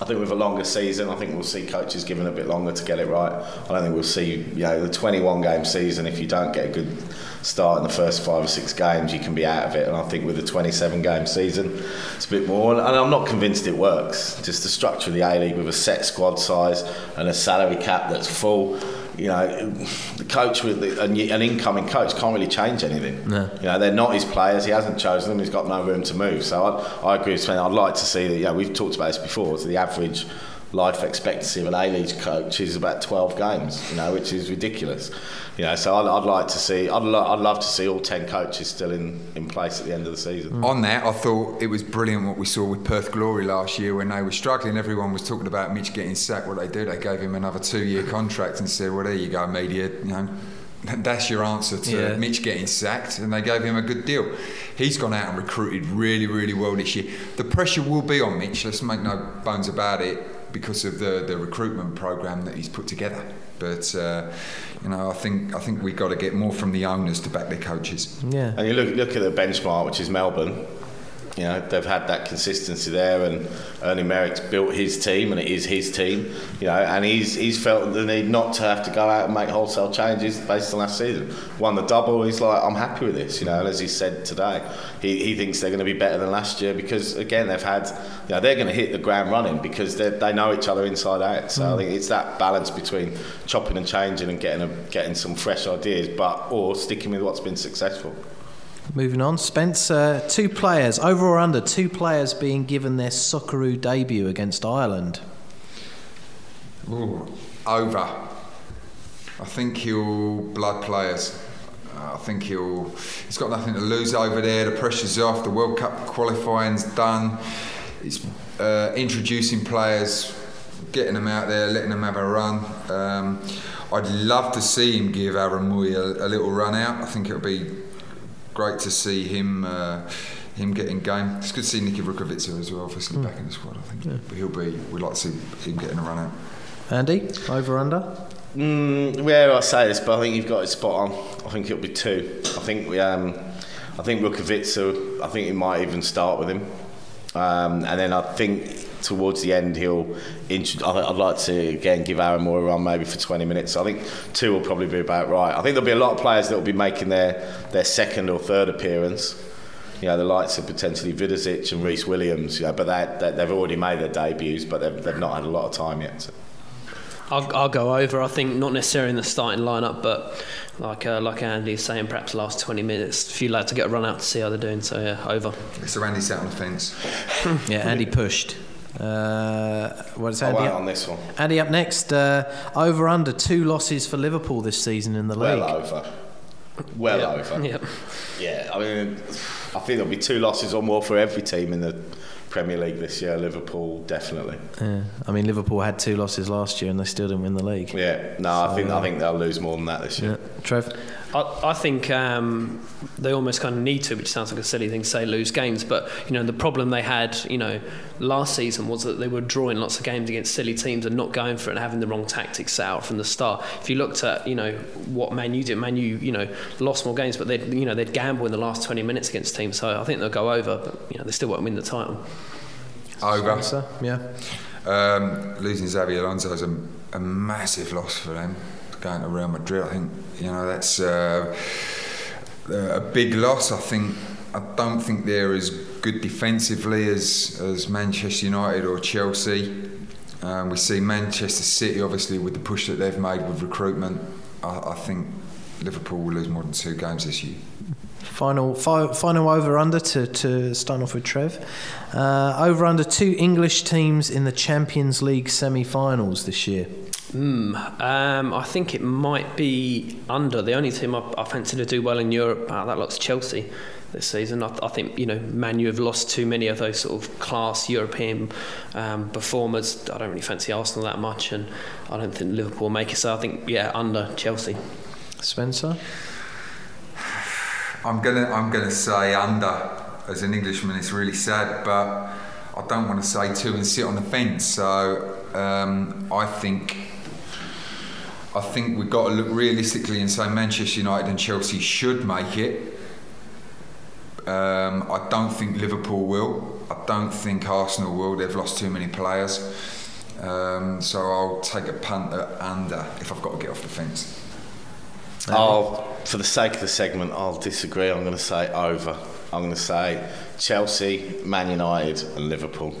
I think with a longer season, I think we'll see coaches given a bit longer to get it right. I don't think we'll see you know the 21 game season. If you don't get a good start in the first five or six games, you can be out of it. And I think with the 27 game season, it's a bit more. And I'm not convinced it works. Just the structure of the A League with a set squad size and a salary cap that's full. You know, the coach with the, an, an incoming coach can't really change anything. No. You know, they're not his players. He hasn't chosen them. He's got no room to move. So I, I agree with Sven. I'd like to see that. Yeah, we've talked about this before. So the average life expectancy of an A-League coach is about 12 games. You know, which is ridiculous. You know, so I'd, I'd like to see. I'd, lo- I'd love to see all 10 coaches still in, in place at the end of the season. Mm. On that, I thought it was brilliant what we saw with Perth Glory last year when they were struggling. Everyone was talking about Mitch getting sacked. What they do, they gave him another two-year contract and said, "Well, there you go, media. You know, that's your answer to Yeah. Mitch getting sacked." And they gave him a good deal. He's gone out and recruited really, really well this year. The pressure will be on Mitch. Let's make no bones about it because of the the recruitment program that he's put together. But uh, you know, I think I think we've got to get more from the owners to back their coaches. Yeah. And you look look at the benchmark, which is Melbourne. You know they've had that consistency there, and Ernie Merrick's built his team, and it is his team. You know, and he's he's felt the need not to have to go out and make wholesale changes based on last season. Won the double. He's like, I'm happy with this. You know, and as he said today, he, he thinks they're going to be better than last year because again they've had, you know, they're going to hit the ground running because they they know each other inside out. So I mm. think it's that balance between chopping and changing and getting a, getting some fresh ideas, but or sticking with what's been successful. Moving on, Spence. Uh, two players, over or under, two players being given their Socceroo debut against Ireland. Ooh, over. I think he'll blood players. Uh, I think he'll. He's got nothing to lose over there. The pressure's off. The World Cup qualifying's done. It's uh, introducing players, getting them out there, letting them have a run. Um, I'd love to see him give Aaron a, a little run out. I think it'll be great to see him. Uh, him getting game. It's good to see Nicky Rukavytsya as well, obviously back in the squad. I think, but he'll be. We'd like to see him getting a run out. Andy, over under. Mm, where I say this, but I think you've got it spot on. I think it'll be two. I think we, um, I think Rukavytsya. I think he might even start with him, um, and then I think towards the end he'll. Int- I- I'd like to again give Aaron more a run, maybe for 20 minutes. I think two will probably be about right. I think there'll be a lot of players that will be making their their second or third appearance. You know, the likes of potentially Vidicic and Rhys Williams. You know, but they, they, they've already made their debuts, but they've, they've not had a lot of time yet. So. I'll, I'll go over. I think not necessarily in the starting lineup, but like uh, like Andy's saying, perhaps the last 20 minutes, a few lads to get a run out to see how they're doing. So yeah, over. So Andy sat on the fence. Yeah, Andy pushed. Uh, what is I Andy? won't up? on this one. Andy up next. Uh, over under two losses for Liverpool this season in the league. Well over. Well Yep. over. Yep. Yeah, I mean, I think there'll be two losses or more for every team in the Premier League this year. Liverpool, definitely. Yeah, I mean Liverpool had two losses last year and they still didn't win the league. Yeah, no, I think uh, I think they'll lose more than that this year. Yeah, Trev. I, I think um, they almost kind of need to, which sounds like a silly thing to say, lose games. But you know, the problem they had, you know, last season was that they were drawing lots of games against silly teams and not going for it and having the wrong tactics set out from the start. If you looked at, you know, what Man U did, Man U, you know, lost more games, but they'd, you know, they'd gamble in the last 20 minutes against teams. So I think they'll go over, but you know, they still won't win the title. Over. Spencer, yeah. Um, losing Xabi Alonso is a, a massive loss for them. Going to Real Madrid, I think you know that's uh, a big loss. I think I don't think they're as good defensively as as Manchester United or Chelsea. Um, we see Manchester City obviously with the push that they've made with recruitment. I, I think Liverpool will lose more than two games this year. Final, fi- final over under to, to start off with Trev. Uh, over under two English teams in the Champions League semi finals this year. Hmm. Um, I think it might be under. The only team I, I fancy to do well in Europe, uh, that looks Chelsea this season. I, I think you know Man U have lost too many of those sort of class European um, performers. I don't really fancy Arsenal that much, and I don't think Liverpool will make it. So I think yeah, under Chelsea. Spencer? I'm gonna I'm gonna say under. As an Englishman, it's really sad, but I don't want to say two and sit on the fence. So um, I think I think we've got to look realistically and say Manchester United and Chelsea should make it. Um, I don't think Liverpool will. I don't think Arsenal will. They've lost too many players. Um, so I'll take a punt at under if I've got to get off the fence. I'll, for the sake of the segment, I'll disagree. I'm going to say over. I'm going to say Chelsea, Man United, and Liverpool.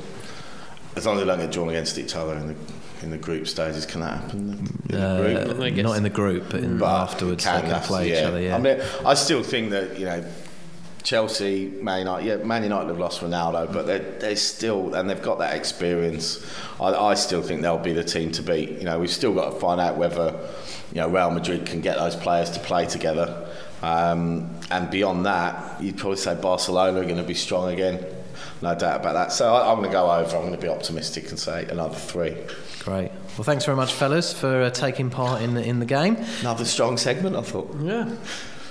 As long as they don't get drawn against each other in the in the group stages. Can that happen? In Uh, the group? not in the group, but in, But afterwards they can, can that's- play each other. Yeah. I mean, I still think that you know. Chelsea, Man United, yeah, Man United have lost Ronaldo, but they're, they're still, and they've got that experience. I, I still think they'll be the team to beat. You know, we've still got to find out whether, you know, Real Madrid can get those players to play together. Um, and beyond that, you'd probably say Barcelona are going to be strong again. No doubt about that. So I, I'm going to go over. I'm going to be optimistic and say another three. Great. Well, thanks very much, fellas, for uh, taking part in the, in the game. Another strong segment, I thought. Yeah.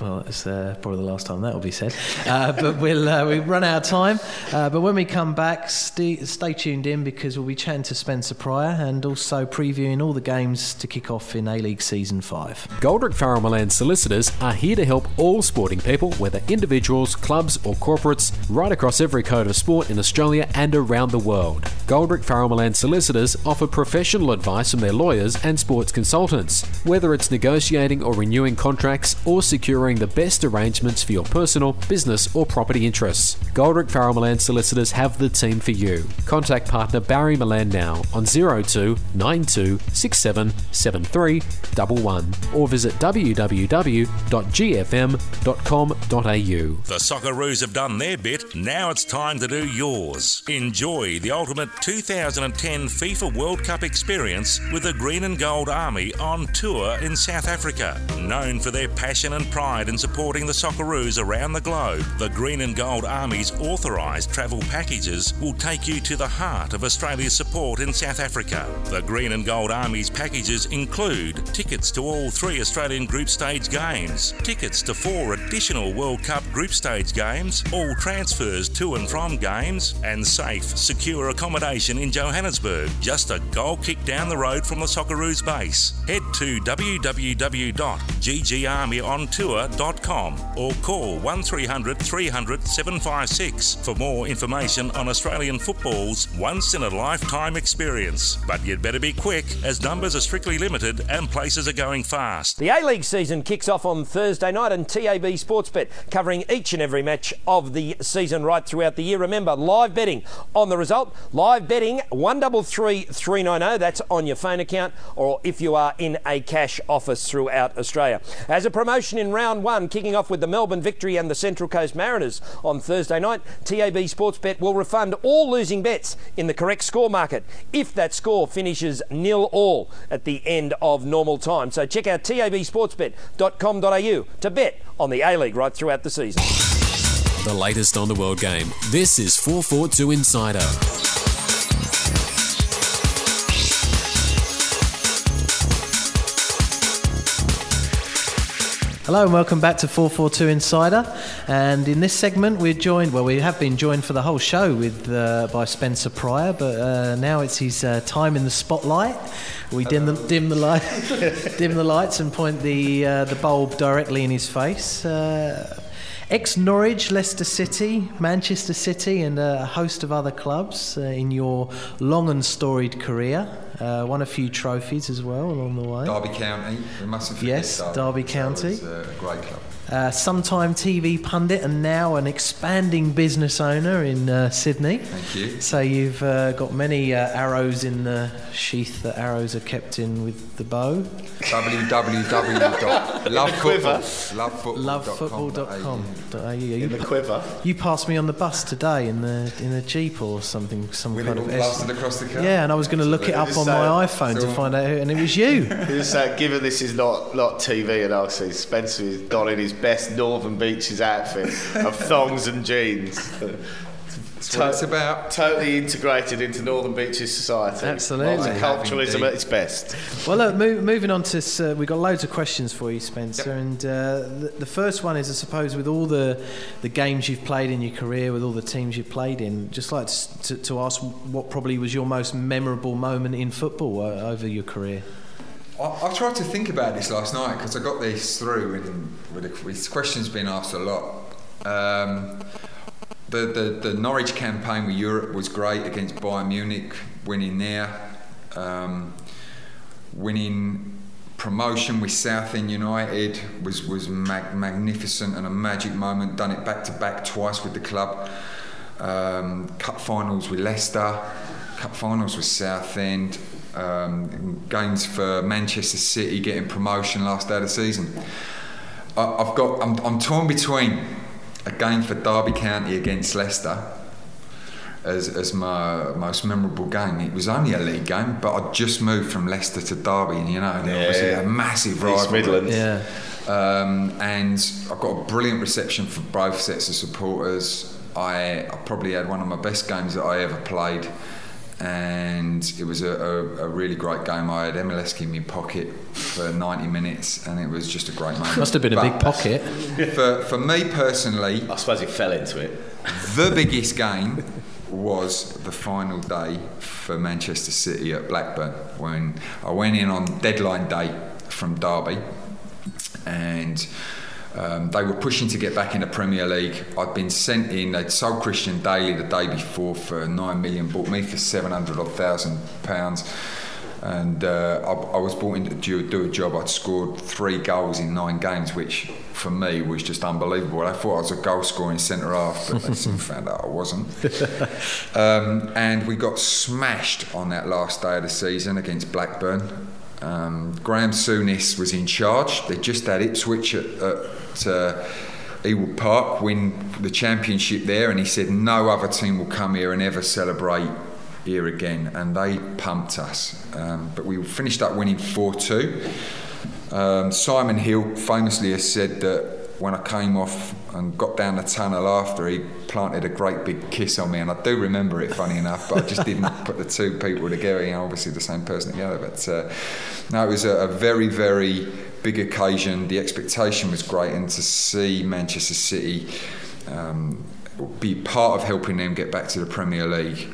Well, it's uh, probably the last time that will be said. Uh, but we'll uh, we've run out of time. Uh, but when we come back, st- stay tuned in because we'll be chatting to Spencer Prior and also previewing all the games to kick off in A League Season Five. Goldrick Farrell Mullan solicitors are here to help all sporting people, whether individuals, clubs, or corporates, right across every code of sport in Australia and around the world. Goldrick Farrell Mullan solicitors offer professional advice from their lawyers and sports consultants, whether it's negotiating or renewing contracts or securing the best arrangements for your personal, business, or property interests. Goldrick Farrell Mullan solicitors have the team for you. Contact partner Barry Mullan now on 02 92 67 73 11 or visit www.gfm.com.au. The Socceroos have done their bit, now it's time to do yours. Enjoy the ultimate 2010 FIFA World Cup experience with the Green and Gold Army on tour in South Africa. Known for their passion and pride in supporting the Socceroos around the globe, the Green and Gold Army's authorised travel packages will take you to the heart of Australia's support in South Africa. The Green and Gold Army's packages include tickets to all three Australian group stage games, tickets to four additional World Cup group stage games, all transfers to and from games, and safe, secure accommodation in Johannesburg, just a goal kick down the road from the Socceroos base. Head to www.ggarmyontour.com or call 1300 300 756 for more information on Australian football's once in a lifetime experience. But you'd better be quick as numbers are strictly limited and places are going fast. The A League season kicks off on Thursday night, and TAB Sportsbet covering each and every match of the season right throughout the year. Remember, live betting on the result. Live betting one double three three nine zero. That's on your phone account, or if you are in a cash office throughout Australia. As a promotion in round one, kicking off with the Melbourne Victory and the Central Coast Mariners on Thursday night, TAB Sportsbet will refund all losing bets in the correct score market if that score finishes nil all at the end of normal time. So check out tabsportsbet.com.au to bet on the A League right throughout the season. The latest on the world game. This is 442 Insider. Hello and welcome back to 442 Insider. And in this segment, we're joined, well, we have been joined for the whole show with uh, by Spencer Prior, but uh, now it's his uh, time in the spotlight. We dim the, dim the light, dim the lights, and point the uh, the bulb directly in his face. Uh, Ex Norwich, Leicester City, Manchester City, and a host of other clubs uh, in your long and storied career. Uh, won a few trophies as well along the way. Derby County, we mustn't forget Yes, Derby County. It's a great club. Uh, sometime TV pundit and now an expanding business owner in uh, Sydney. Thank you. So you've uh, got many uh, arrows in the sheath that arrows are kept in with the bow. www.lovefootball.com. In the quiver. You passed me on the bus today in the in a jeep or something, some With kind it of all plastered across the car? Yeah, and I was going to look it up on my iPhone to find out who, and it was you. Who's that? Given this is not, not TV and I'll see Spencer is in his best Northern Beaches outfit of thongs and jeans. That's what it's about. Totally integrated into Northern Beaches society. Absolutely. Multiculturalism at its best. Well, look, move, moving on to, uh, we've got loads of questions for you, Spencer. And uh, the, the first one is, I suppose, with all the, the games you've played in your career, with all the teams you've played in, just like to, to, to ask what probably was your most memorable moment in football uh, over your career. I, I tried to think about this last night because I got this through and with questions being asked a lot. Um, the, the, the Norwich campaign with Europe was great against Bayern Munich, winning there. Um, winning promotion with Southend United was, was mag- magnificent and a magic moment. Done it back to back twice with the club. Um, cup finals with Leicester, cup finals with Southend. Um, games for Manchester City getting promotion last day of the season. I, I've got I'm, I'm torn between a game for Derby County against Leicester as, as my most memorable game. It was only a league game, but I just moved from Leicester to Derby, and you know, and obviously a massive East. Midlands. Yeah. Um, and I got a brilliant reception from both sets of supporters. I, I probably had one of my best games that I ever played, and it was a, a, a really great game. I had MLS in my pocket for 90 minutes, and it was just a great moment. Must have been a But big pocket. For, for me personally, I suppose it fell into it. the biggest game was the final day for Manchester City at Blackburn when I went in on deadline day from Derby and um, they were pushing to get back in the Premier League. I'd been sent in, they'd sold Christian Dailly the day before for nine million, bought me for 700 odd thousand pounds. And uh, I, I was brought in to do, do a job. I'd scored three goals in nine games, which for me was just unbelievable. I thought I was a goal scoring centre half, but they soon found out I wasn't. Um, and we got smashed on that last day of the season against Blackburn. Um, Graeme Souness was in charge. They just had Ipswich at, at uh, Ewood Park win the championship there, and he said no other team will come here and ever celebrate here again. And they pumped us. Um, but we finished up winning 4 2. Um, Simon Hill famously has said that when I came off and got down the tunnel after, he planted a great big kiss on me, and I do remember it, funny enough, but I just didn't put the two people together, you know, obviously the same person together. But uh, no, it was a, a very, very big occasion. The expectation was great, and to see Manchester City um, be part of helping them get back to the Premier League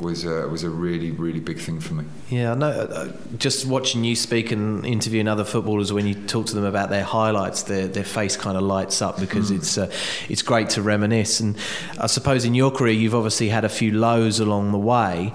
was a, was a really, really big thing for me. Yeah, I know. uh, Just watching you speak and interviewing other footballers, when you talk to them about their highlights, their their face kind of lights up because Mm. it's uh, it's great to reminisce. And I suppose in your career, you've obviously had a few lows along the way.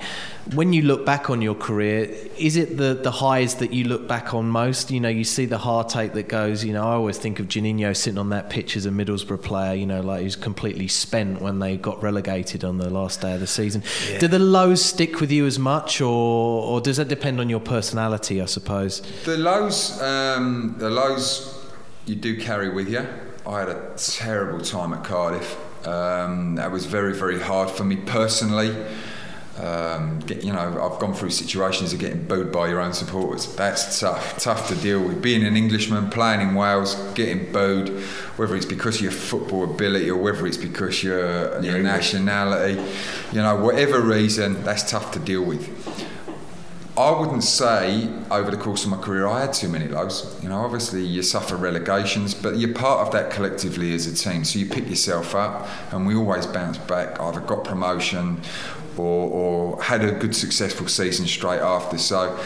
When you look back on your career, is it the the highs that you look back on most? You know, you see the heartache that goes. You know, I always think of Juninho sitting on that pitch as a Middlesbrough player. You know, like he was completely spent when they got relegated on the last day of the season. Yeah. Do the lows stick with you as much, or or does that depend on your personality? I suppose. The lows, um, the lows, you do carry with you. I had a terrible time at Cardiff. Um, that was very, very hard for me personally. Um, get, you know, I've gone through situations of getting booed by your own supporters. That's tough, tough to deal with. Being an Englishman playing in Wales, getting booed, whether it's because of your football ability or whether it's because your your nationality, you know, whatever reason, that's tough to deal with. I wouldn't say over the course of my career I had too many lows. You know, obviously you suffer relegations, but you're part of that collectively as a team. So you pick yourself up, and we always bounce back. Either got promotion, or, or had a good successful season straight after. So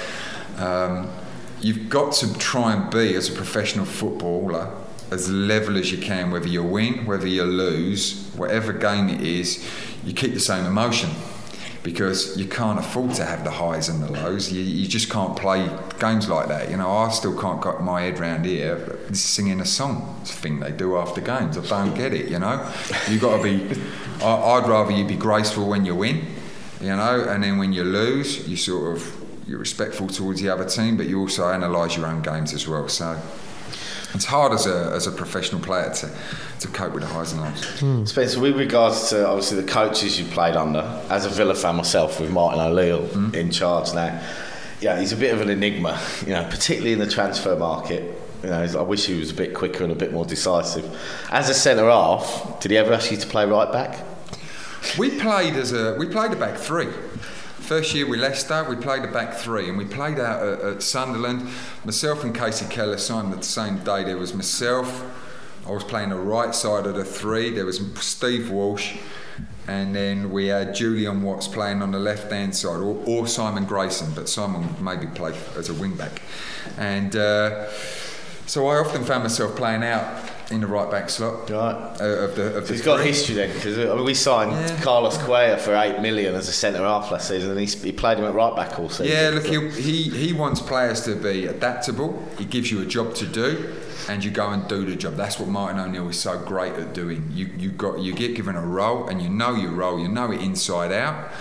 um, you've got to try and be as a professional footballer as level as you can, whether you win, whether you lose, whatever game it is, you keep the same emotion because you can't afford to have the highs and the lows. You, you just can't play games like that. You know, I still can't get my head round here singing a song it's a thing they do after games. I don't get it. You know, you got to be. I, I'd rather you be graceful when you win, you know, and then when you lose, you sort of you're respectful towards the other team, but you also analyse your own games as well. So. It's hard as a, as a professional player to, to cope with the highs and lows. Hmm. Spencer, with regards to obviously the coaches you played under, as a Villa fan myself, with Martin O'Leary hmm. in charge now, yeah, he's a bit of an enigma, you know, particularly in the transfer market. You know, I wish he was a bit quicker and a bit more decisive. As a centre half, did he ever ask you to play right back? We played as a we played a back three. First year with Leicester, we played a back three, and we played out at, at Sunderland. Myself and Kasey Keller signed the same day. There was myself. I was playing the right side of the three. There was Steve Walsh, and then we had Julian Watts playing on the left hand side, or, or Simon Grayson, but Simon maybe played as a wing back. And uh, so I often found myself playing out in the right back slot. Right. Uh, of the, of the He's got history then, because I mean, we signed Yeah. Carlos Cuellar for eight million as a centre half last season, and he, he played him at right back all season. Yeah, look, he, he, he wants players to be adaptable. He gives you a job to do, and you go and do the job. That's what Martin O'Neill is so great at doing. You you got you get given a role, and you know your role. You know it inside out.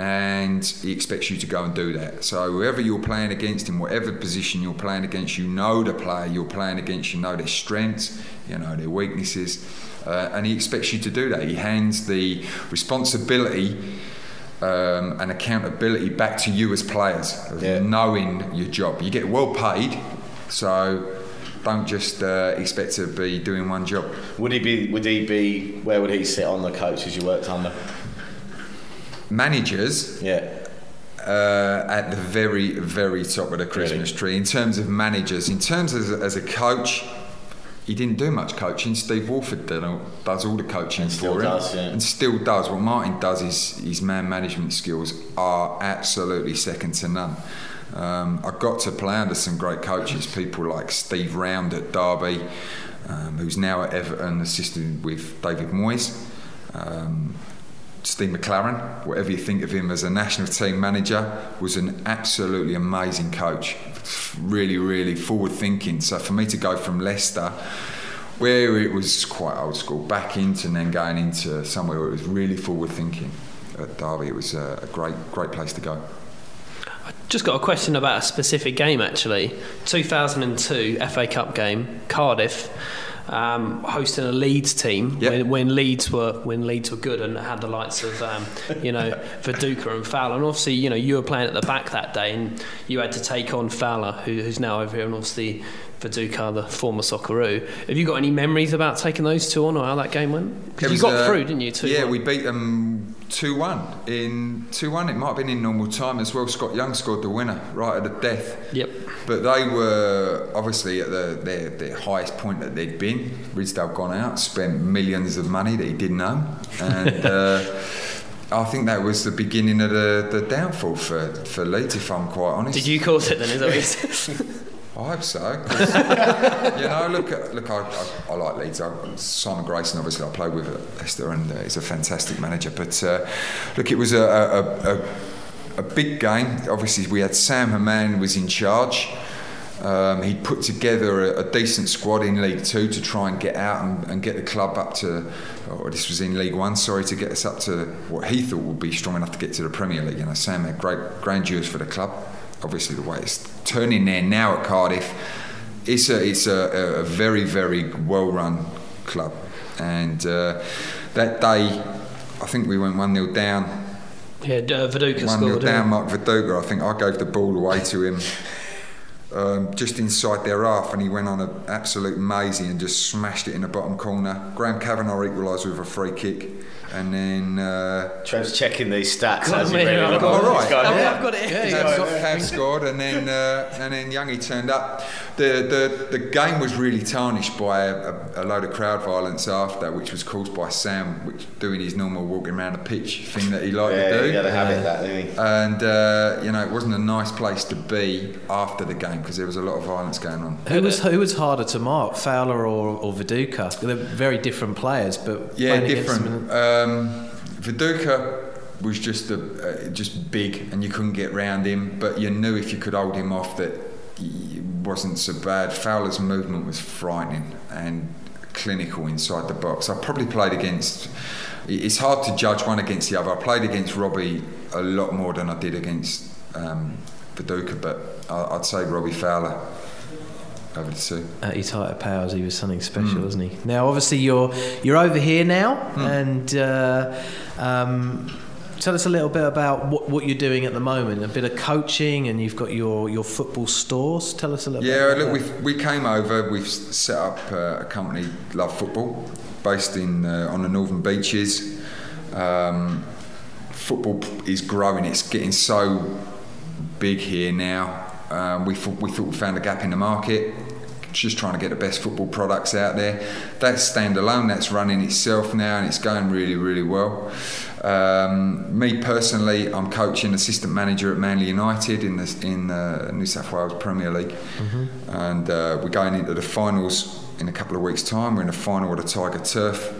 And he expects you to go and do that. So whoever you're playing against, in whatever position you're playing against, you know the player you're playing against, you know their strengths, you know their weaknesses, uh, and he expects you to do that. He hands the responsibility. Um, and accountability back to you as players, of knowing your job. You get well paid, so don't just uh, expect to be doing one job. Would he be? Would he be? Where would he sit on the coaches you worked under? Managers, yeah, uh, at the very, very top of the Christmas tree. In terms of managers, in terms of, as a coach, he didn't do much coaching. Steve Walford did, does all the coaching still for him, does, yeah. and still does. What Martin does is his man management skills are absolutely second to none. Um, I got to play under some great coaches, people like Steve Round at Derby, um, who's now at Everton, assisting with David Moyes. Um, Steve McClaren, whatever you think of him as a national team manager, was an absolutely amazing coach. Really, really forward thinking. So for me to go from Leicester, where it was quite old school, back into and then going into somewhere where it was really forward thinking at Derby, it was a, great, great place to go. I just got a question about a specific game actually. 2002 FA Cup game, Cardiff. Um, hosting a Leeds team when, when Leeds were when Leeds were good and had the likes of um, you know Viduka and Fowler and obviously you know you were playing at the back that day and you had to take on Fowler who, who's now over here and obviously Viduka the former Socceroo. Have you got any memories about taking those two on or how that game went? Because you got uh, through, didn't you? Two yeah, we beat them 2 1. In 2 1, it might have been in normal time as well. Scott Young scored the winner right at the death. Yep. But they were obviously at the, their, their highest point that they'd been. Ridsdale gone out, spent millions of money that he didn't own. And. Uh, I think that was the beginning of the, the downfall for, for Leeds, if I'm quite honest. Did you cause it then? Is that what you said? I hope so. you know, look, look, I, I, I like Leeds. I, Simon Grayson, obviously, I played with at Leicester, and he's a fantastic manager. But uh, look, it was a, a, a, a big game. Obviously, we had Sam Hammam was in charge. Um, he'd put together a, decent squad in League Two to try and get out and, and get the club up to. Or this was in League One, sorry, to get us up to what he thought would be strong enough to get to the Premier League. You know, Sam had great grandeurs for the club. Obviously, the way it's turning there now at Cardiff, it's a it's a, a very very well run club. And uh, that day, I think we went one 0 down. Yeah, uh, Viduka One 0 down. Mark Viduka. I think I gave the ball away to him. Um, just inside their half, and he went on an absolute mazy and just smashed it in the bottom corner. Graham Kavanagh equalised with a free kick, and then uh, Trev's checking these stats Got as he me, really I've look. got- all right. He's got- I've- yeah. I've got it here. Yeah, Cav, he's got- got it. Cav scored, and then uh, and then Youngie turned up. The, the the game was really tarnished by a, a, a load of crowd violence after, which was caused by Sam, which doing his normal walking around the pitch thing that he liked Yeah, to do. he had a habit of that, didn't he? And uh, you know, it wasn't a nice place to be after the game because there was a lot of violence going on. Who was who was harder to mark, Fowler or, or Viduka? They're very different players, but Yeah, playing against them different. Um, Viduka was just a, uh, just big, and you couldn't get round him. But you knew if you could hold him off, that it wasn't so bad. Fowler's movement was frightening and clinical inside the box. I probably played against. It's hard to judge one against the other. I played against Robbie a lot more than I did against um, Viduka, but I- I'd say Robbie Fowler over the two. at his height of powers, he was something special, wasn't he? Now, obviously, you're you're over here now, and uh, um, tell us a little bit about what, what you're doing at the moment. A bit of coaching, and you've got your, your football stores. Tell us a little. Yeah, bit look, we we came over. We've set up uh, a company, Love Football, based in uh, on the northern beaches. Um, football is growing. It's getting so big here now. Um, we thought we thought we found a gap in the market. Just trying to get the best football products out there. That's standalone. That's running itself now, and it's going really, really well. Um, me personally, I'm coaching assistant manager at Manly United in the in the New South Wales Premier League, and uh, we're going into the finals in a couple of weeks' time. We're in the final of the Tiger Turf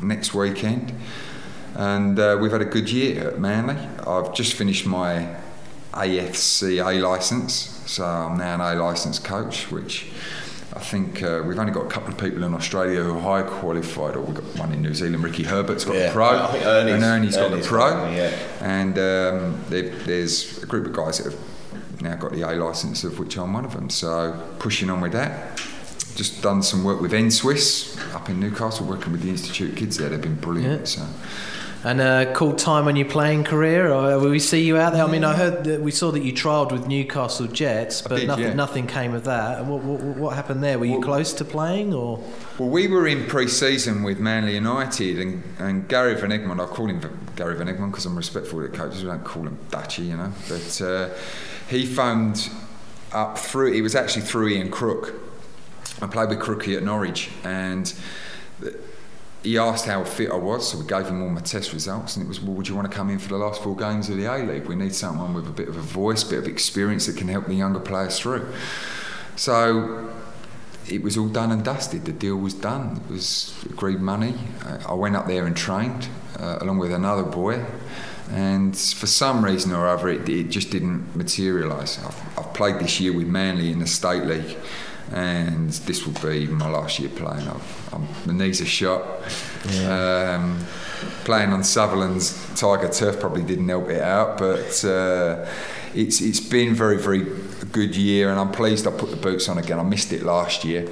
next weekend, and uh, we've had a good year at Manly. I've just finished my AFC A license, so I'm now an A license coach, which I think uh, we've only got a couple of people in Australia who are high qualified, or we've got one in New Zealand. Ricky Herbert's got Yeah, the pro, I think Ernie's- and Ernie's got the Ernie's pro. got yeah. And um, there, there's a group of guys that have now got the A license, of which I'm one of them. So pushing on with that. Just done some work with NSWIS up in Newcastle, working with the Institute kids there. They've been brilliant. Yeah. So. And a cool time on your playing career, or will we see you out there? I mean, I heard that we saw that you trialled with Newcastle Jets, but did, nothing, yeah. nothing came of that. What, what, what happened there? Were you close to playing, or? Well, we were in pre-season with Manly United, and, and Gary Van Egmond. I call him Gary Van Egmond because I'm respectful of the coaches. We don't call him Dutchy, you know. But uh, he phoned up through. It was actually through Ian Crook. I played with Crookie at Norwich, and th- he asked how fit I was, so we gave him all my test results, and it was, well, would you want to come in for the last four games of the A League? We need someone with a bit of a voice, bit of experience that can help the younger players through. So it was all done and dusted. The deal was done. It was agreed money. Uh, I went up there and trained uh, along with another boy. And for some reason or other, it, it just didn't materialise. I've, I've played this year with Manly in the State League, and this will be my last year playing. I've, I'm, my knees are shot. Um, playing on Sutherland's Tiger Turf probably didn't help it out, but uh, it's it's been very very good year, and I'm pleased I put the boots on again. I missed it last year,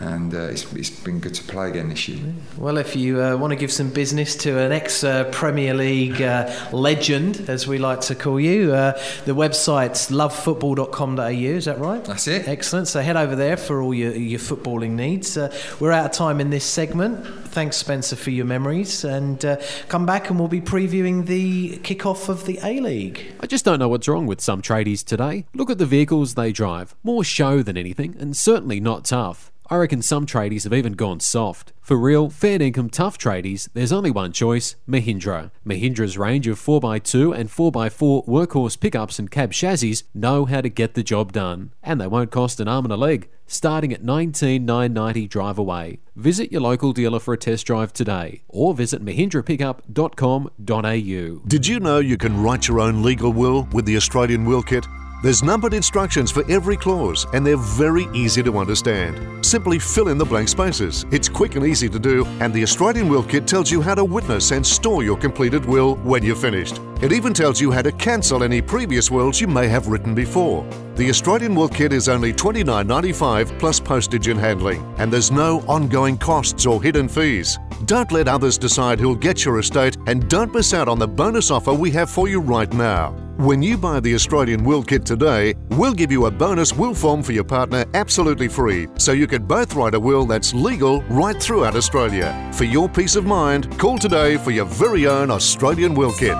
and uh, it's, it's been good to play again this year. Well, if you uh, want to give some business to an ex uh, Premier League uh, legend, as we like to call you, uh, the website's lovefootball.com.au, is that right? That's it. Excellent. So head over there for all your, your footballing needs. Uh, we're out of time in this segment. Thanks, Spencer, for your memories. And uh, come back and we'll be previewing the kick-off of the A League. I just don't know what's wrong with some tradies today. Look at the vehicles they drive. More show than anything, and certainly not tough. I reckon some tradies have even gone soft. For real, fair income tough tradies, there's only one choice Mahindra. Mahindra's range of 4x2 and 4x4 workhorse pickups and cab chassis know how to get the job done. And they won't cost an arm and a leg, starting at 19990 drive away. Visit your local dealer for a test drive today or visit mahindrapickup.com.au. Did you know you can write your own legal will with the Australian Will Kit? There's numbered instructions for every clause, and they're very easy to understand. Simply fill in the blank spaces. It's quick and easy to do, and the Australian Will Kit tells you how to witness and store your completed will when you're finished. It even tells you how to cancel any previous wills you may have written before. The Australian Will Kit is only $29.95 plus postage and handling, and there's no ongoing costs or hidden fees. Don't let others decide who'll get your estate, and don't miss out on the bonus offer we have for you right now. When you buy the Australian Will Kit today, we'll give you a bonus will form for your partner absolutely free, so you can both write a will that's legal right throughout Australia. For your peace of mind, call today for your very own Australian Will Kit.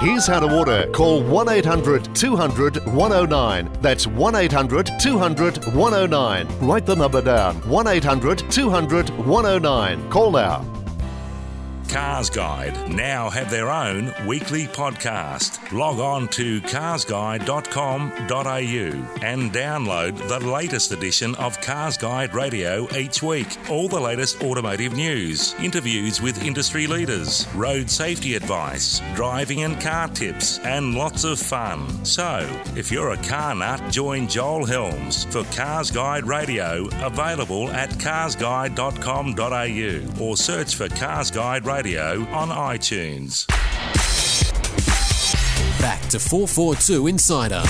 Here's how to order. Call 1 800 200 109. That's 1 800 200 109. Write the number down 1 800 200 109. Call now. Cars Guide now have their own weekly podcast. Log on to carsguide.com.au and download the latest edition of Cars Guide Radio each week. All the latest automotive news, interviews with industry leaders, road safety advice, driving and car tips, and lots of fun. So, if you're a car nut, join Joel Helms for Cars Guide Radio, available at carsguide.com.au or search for Cars Guide Radio on iTunes. Back to 442 Insider.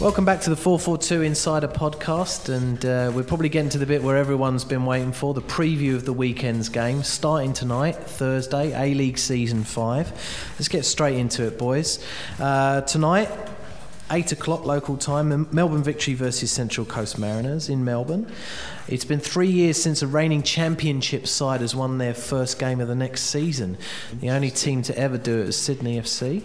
Welcome back to the 442 Insider podcast, and uh, we're probably getting to the bit where everyone's been waiting for the preview of the weekend's game, starting tonight, Thursday, A League Season 5. Let's get straight into it, boys. Uh, tonight, 8 o'clock local time, Melbourne Victory versus Central Coast Mariners in Melbourne. It's been three years since a reigning championship side has won their first game of the next season. The only team to ever do it is Sydney FC.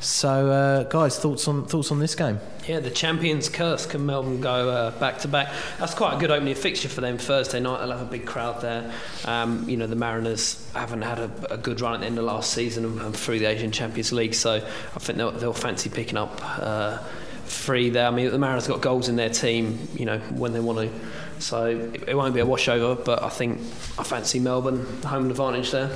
So, uh, guys, thoughts on thoughts on this game? Yeah, the champions curse. Can Melbourne go uh, back to back? That's quite a good opening fixture for them Thursday night. They'll have a big crowd there. Um, you know, the Mariners haven't had a, a, good run at the end of last season and, and through the Asian Champions League, so I think they'll, they'll fancy picking up uh, three there. I mean, the Mariners got goals in their team, you know, when they want to. So it, it won't be a washover, but I think I fancy Melbourne home advantage there.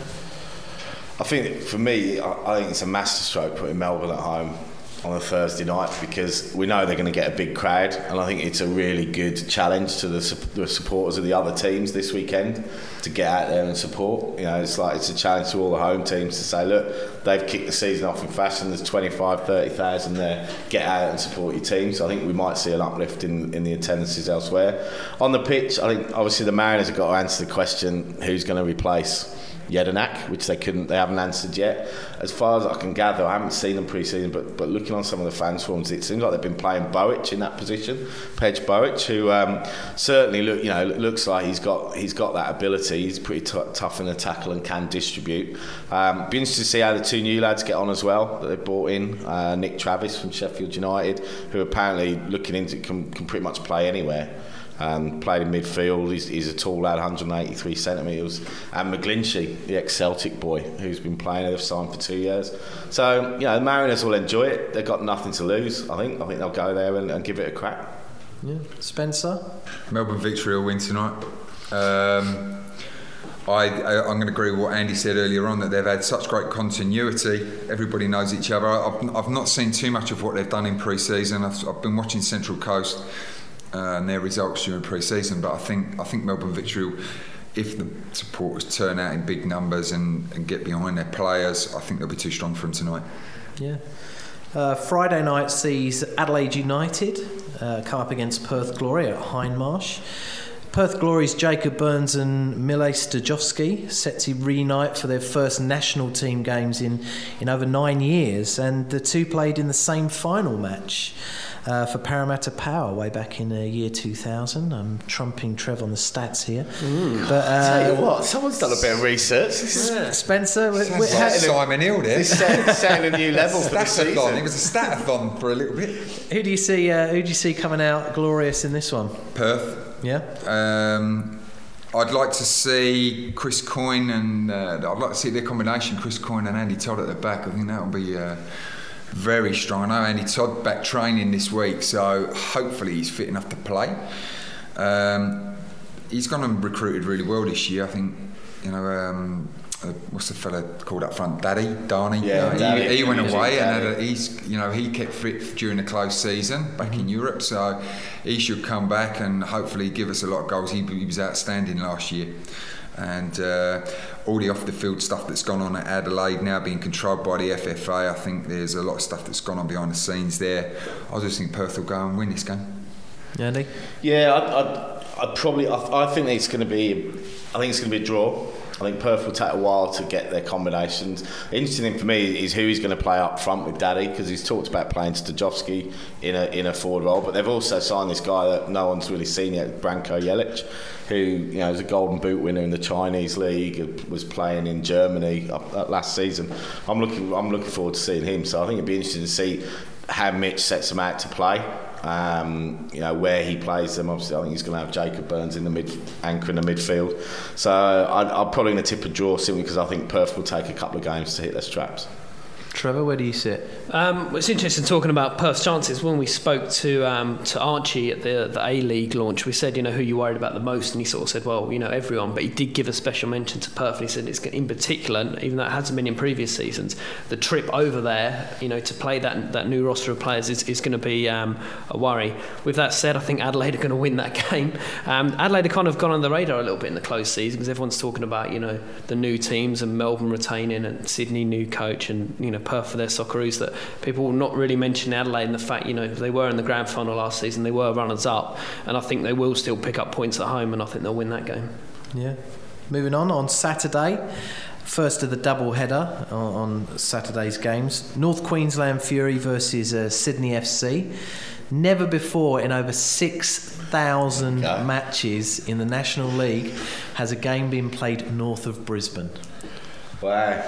I think for me, I, I think it's a masterstroke putting Melbourne at home on a Thursday night because we know they're going to get a big crowd, and I think it's a really good challenge to the, the, supporters of the other teams this weekend to get out there and support. You know, it's like it's a challenge to all the home teams to say, look, they've kicked the season off in fashion. There's 25, 30,000 there. Get out and support your team. So I think we might see an uplift in, in the attendances elsewhere. On the pitch, I think obviously the Mariners have got to answer the question: who's going to replace? Jedinak, which they couldn't, they haven't answered yet. As far as I can gather, I haven't seen them pre-season, but but looking on some of the fans forums, it seems like they've been playing Bojic in that position, Pedj Bojic, who um, certainly look, you know, looks like he's got he's got that ability. He's pretty t- tough in the tackle and can distribute. Um, be interested to see how the two new lads get on as well that they brought in, uh, Nick Travis from Sheffield United, who apparently looking into can, can pretty much play anywhere. Um, played in midfield. He's, he's a tall lad, 183 centimetres. And McGlinchey, the ex-Celtic boy, who's been playing. They've signed for two years. So you know, the Mariners will enjoy it. They've got nothing to lose. I think. I think they'll go there and, and give it a crack. Yeah, Spencer. Melbourne victory will win tonight. Um, I, I, am going to agree with what Andy said earlier on that they've had such great continuity. Everybody knows each other. I've, I've not seen too much of what they've done in pre-season. I've, I've been watching Central Coast uh, and their results during pre-season. But I think I think Melbourne victory, if the supporters turn out in big numbers and, and get behind their players, I think they'll be too strong for them tonight. Yeah. Uh, Friday night sees Adelaide United uh, come up against Perth Glory at Hindmarsh. Perth Glory's Jacob Burns and Mile Sterjovski set to reunite for their first national team games in, in over nine years, and the two played in the same final match uh, for Parramatta Power way back in the uh, year 2000. I'm trumping Trev on the stats here. Mm. But uh, tell you what, someone's done a bit of research. Yeah. Spencer, we're, we're like Simon Hill there. setting a new level for the season. It was a statathon for a little bit. Who do you see? Uh, who do you see coming out glorious in this one? Perth. Yeah. Um, I'd like to see Chris Coyne and uh, I'd like to see their combination, Chris Coyne and Andy Todd at the back. I think that will be uh, very strong. I know Andy Todd back training this week, so hopefully he's fit enough to play. Um, he's gone and recruited really well this year. I think you know. Um, uh, what's the fella called up front? Dadi, Darnay. Yeah, Dadi, he, he went away and a, he's, you know, he kept fit during the close season back mm-hmm. in Europe. So he should come back and hopefully give us a lot of goals. He, he was outstanding last year and uh, all the off the field stuff that's gone on at Adelaide now being controlled by the FFA. I think there's a lot of stuff that's gone on behind the scenes there. I just think Perth will go and win this game. Andy? Yeah, I'd, I'd, I'd probably. I, I think it's going to be. I think it's going to be a draw. I think Perth will take a while to get their combinations. Interesting thing for me is who he's going to play up front with Dadi because he's talked about playing Sterjovski in a in a forward role, but they've also signed this guy that no one's really seen yet, Branko Jelic, who you know is a Golden Boot winner in the Chinese league, uh, was playing in Germany uh, uh, last season. I'm looking I'm looking forward to seeing him. So I think it'd be interesting to see how Mitch sets him out to play. Um, you know where he plays them. Obviously, I think he's going to have Jacob Burns in the mid anchor in the midfield. So I, I'm probably going to tip a draw simply because I think Perth will take a couple of games to hit their straps. Trevor, where do you sit? Um, it's interesting talking about Perth's chances. When we spoke to um, to Archie at the the A League launch, we said, you know, who you worried about the most, and he sort of said, well, you know, everyone. But he did give a special mention to Perth, and he said it's in particular, even though it hasn't been in previous seasons, the trip over there, you know, to play that that new roster of players is, is going to be um, a worry. With that said, I think Adelaide are going to win that game. Um, Adelaide have kind of gone on the radar a little bit in the close season because everyone's talking about, you know, the new teams and Melbourne retaining and Sydney new coach and you know Perth for their Socceroos that people will not really mention Adelaide and the fact you know they were in the grand final last season they were runners up and I think they will still pick up points at home and I think they'll win that game yeah moving on on Saturday First of the double header on, Saturday's games North Queensland Fury versus uh, Sydney FC. Never before in over 6,000 okay. matches in the National League has a game been played north of Brisbane. Wow.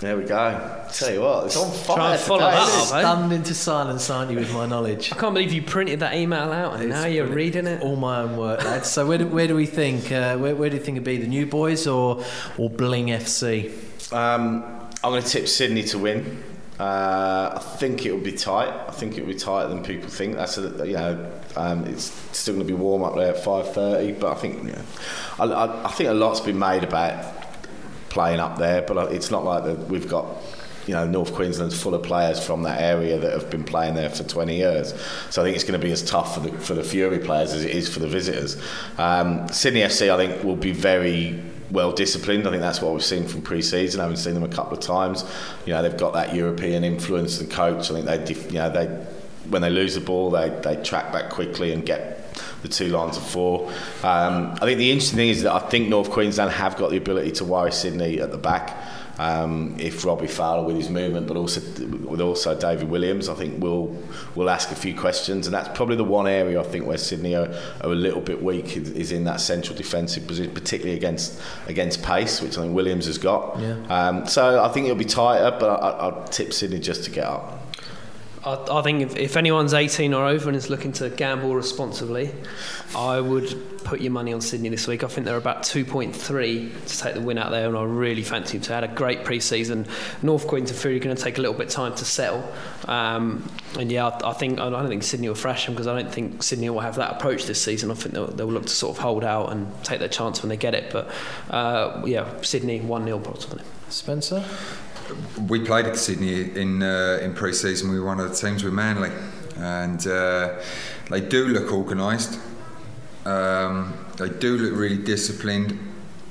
There we go. Tell you what, it's on fire. Try and follow that up, eh? Stunned into silence, aren't you, with my knowledge? I can't believe you printed that email out and it's now you're reading it. All my own work, lads. So where do, where do we think? Uh, where, where do you think it'd be? The New Boys or or Bling FC? Um, I'm going to tip Sydney to win. Uh, I think it will be tight. I think it will be tighter than people think. That's a, you know, um, it's still going to be warm up there at 5:30. But I think, you know, I, I, I think a lot's been made about playing up there, but it's not like that we've got you know, North Queensland's full of players from that area that have been playing there for 20 years. So I think it's going to be as tough for the, for the Fury players as it is for the visitors. Um, Sydney FC, I think, will be very well disciplined. I think that's what we've seen from pre-season. Having seen them a couple of times, you know, they've got that European influence and coach. I think they, you know, they when they lose the ball, they they track back quickly and get the two lines of four. Um, I think the interesting thing is that I think North Queensland have got the ability to worry Sydney at the back. Um, if Robbie Fowler with his movement, but also with also David Williams, I think we'll we'll ask a few questions, and that's probably the one area I think where Sydney are, are a little bit weak is in that central defensive position, particularly against against pace, which I think Williams has got. Yeah. Um, so I think it'll be tighter, but I, I'd tip Sydney just to get up. I, I think if, if anyone's 18 or over and is looking to gamble responsibly, I would put your money on Sydney this week. I think they're about 2.3 to take the win out there, and I really fancy them to. Had a great pre-season. North Queensland Fury are going to take a little bit of time to settle, um, and yeah, I, I, think I don't think Sydney will thrash them because I don't think Sydney will have that approach this season. I think they'll, they'll look to sort of hold out and take their chance when they get it. But uh, yeah, Sydney one 0 possibly. Spencer we played at Sydney in uh, in pre-season. We were one of the teams with Manly, and uh, they do look organised. Um, they do look really disciplined.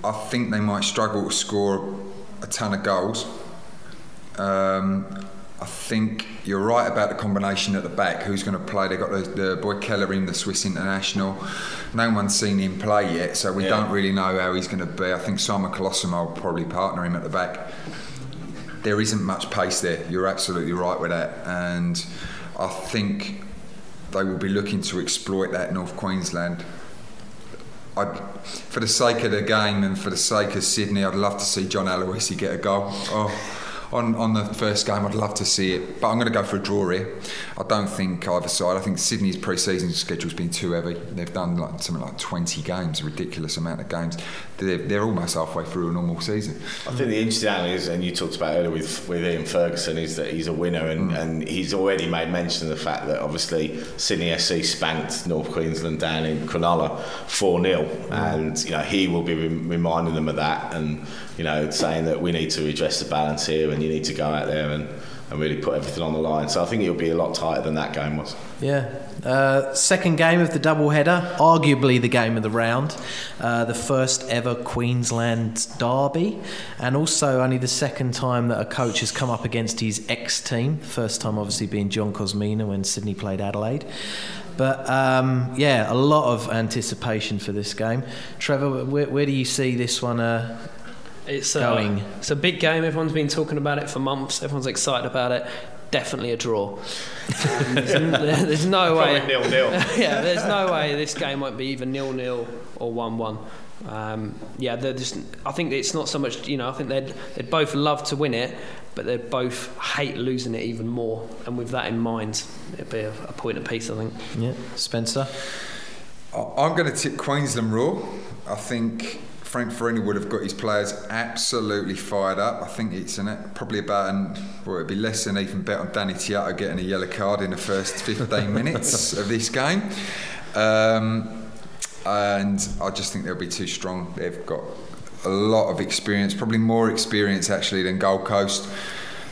I think they might struggle to score a ton of goals. Um, I think you're right about the combination at the back. Who's going to play? They've got the, the boy Keller in, the Swiss international. No one's seen him play yet, so we yeah. don't really know how he's going to be. I think Simon Colosimo will probably partner him at the back there isn't much pace there. You're absolutely right with that, and I think they will be looking to exploit that North Queensland. I, for the sake of the game and for the sake of Sydney, I'd love to see John Aloisi get a goal. Oh on, on the first game. I'd love to see it, but I'm going to go for a draw here. I don't think either side. I think Sydney's pre-season schedule's been too heavy. They've done like something like 20 games, a ridiculous amount of games. They're, they're almost halfway through a normal season. I think the interesting thing is, and you talked about earlier with, with Ian Ferguson, is that he's a winner, and, mm. and he's already made mention of the fact that obviously Sydney FC spanked North Queensland down in Cronulla 4 0, mm. and you know he will be reminding them of that and you know, saying that we need to address the balance here and you need to go out there and, and really put everything on the line. So I think it'll be a lot tighter than that game was. Yeah. Uh, second game of the double header, arguably the game of the round, uh, the first ever Queensland derby, and also only the second time that a coach has come up against his ex team. First time, obviously, being John Kosmina when Sydney played Adelaide. But um, yeah, a lot of anticipation for this game. Trevor, where, where do you see this one uh, it's uh, going. It's a big game. Everyone's been talking about it for months. Everyone's excited about it. Definitely a draw. there's, there's, no way. nil nil. yeah, there's no way this game won't be either nil nil or one one. Um, yeah, just, I think it's not so much. You know, I think they'd they'd both love to win it, but they both hate losing it even more. And with that in mind, it'd be a, a point apiece. I think. Yeah, Spencer. I'm going to tip Queensland Roar. I think Frank Farina would have got his players absolutely fired up. I think it's an, probably about an, well, it'd be less than even bet on Danny Tiatto getting a yellow card in the first 15 minutes of this game. Um, and I just think they'll be too strong. They've got a lot of experience, probably more experience actually than Gold Coast.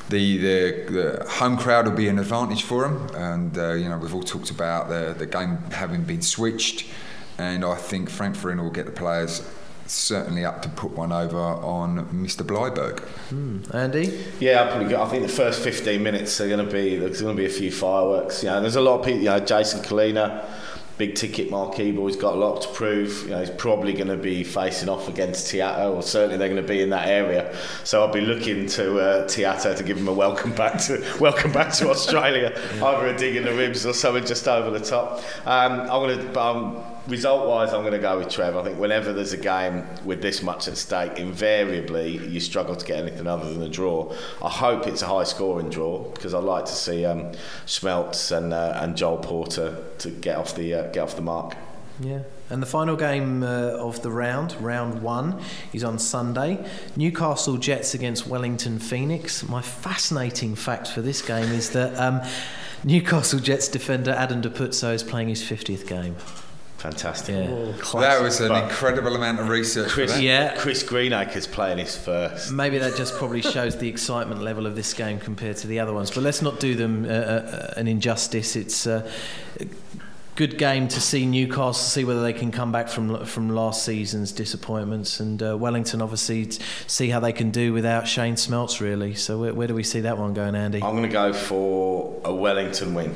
The, the, the home crowd will be an advantage for them, and uh, you know we've all talked about the the game having been switched, and I think Frank Farina will get the players certainly up to put one over on Mr. Bleiberg. Mm. Andy? Yeah, I probably. I think the first 15 minutes are going to be there's going to be a few fireworks. You know, there's a lot of people. You know, Jason Culina, big ticket marquee boy, he's got a lot to prove. You know, he's probably going to be facing off against Tiatto, or certainly they're going to be in that area. So I'll be looking to uh, Tiatto to give him a welcome back to welcome back to Australia, either a dig in the ribs or something just over the top. Um, I'm going to. Um, result wise, I'm going to go with Trev. I think whenever there's a game with this much at stake, invariably you struggle to get anything other than a draw. I hope it's a high scoring draw because I'd like to see um, Smeltz and, uh, and Joel Porter to get off the, uh, get off the mark. Yeah. And the final game uh, of the round, round one, is on Sunday. Newcastle Jets against Wellington Phoenix. My fascinating fact for this game is that um, Newcastle Jets defender Adam D'Apuzzo is playing his 50th game. Fantastic. Yeah. that was an But- incredible amount of research. for Chris, that. Yeah. Chris Greenacre's playing his first. Maybe that just probably shows the excitement level of this game compared to the other ones. But let's not do them uh, uh, an injustice. It's uh, a good game to see Newcastle, see whether they can come back from from last season's disappointments, and uh, Wellington obviously see how they can do without Shane Smeltz really. So where, where do we see that one going, Andy? I'm going to go for a Wellington win.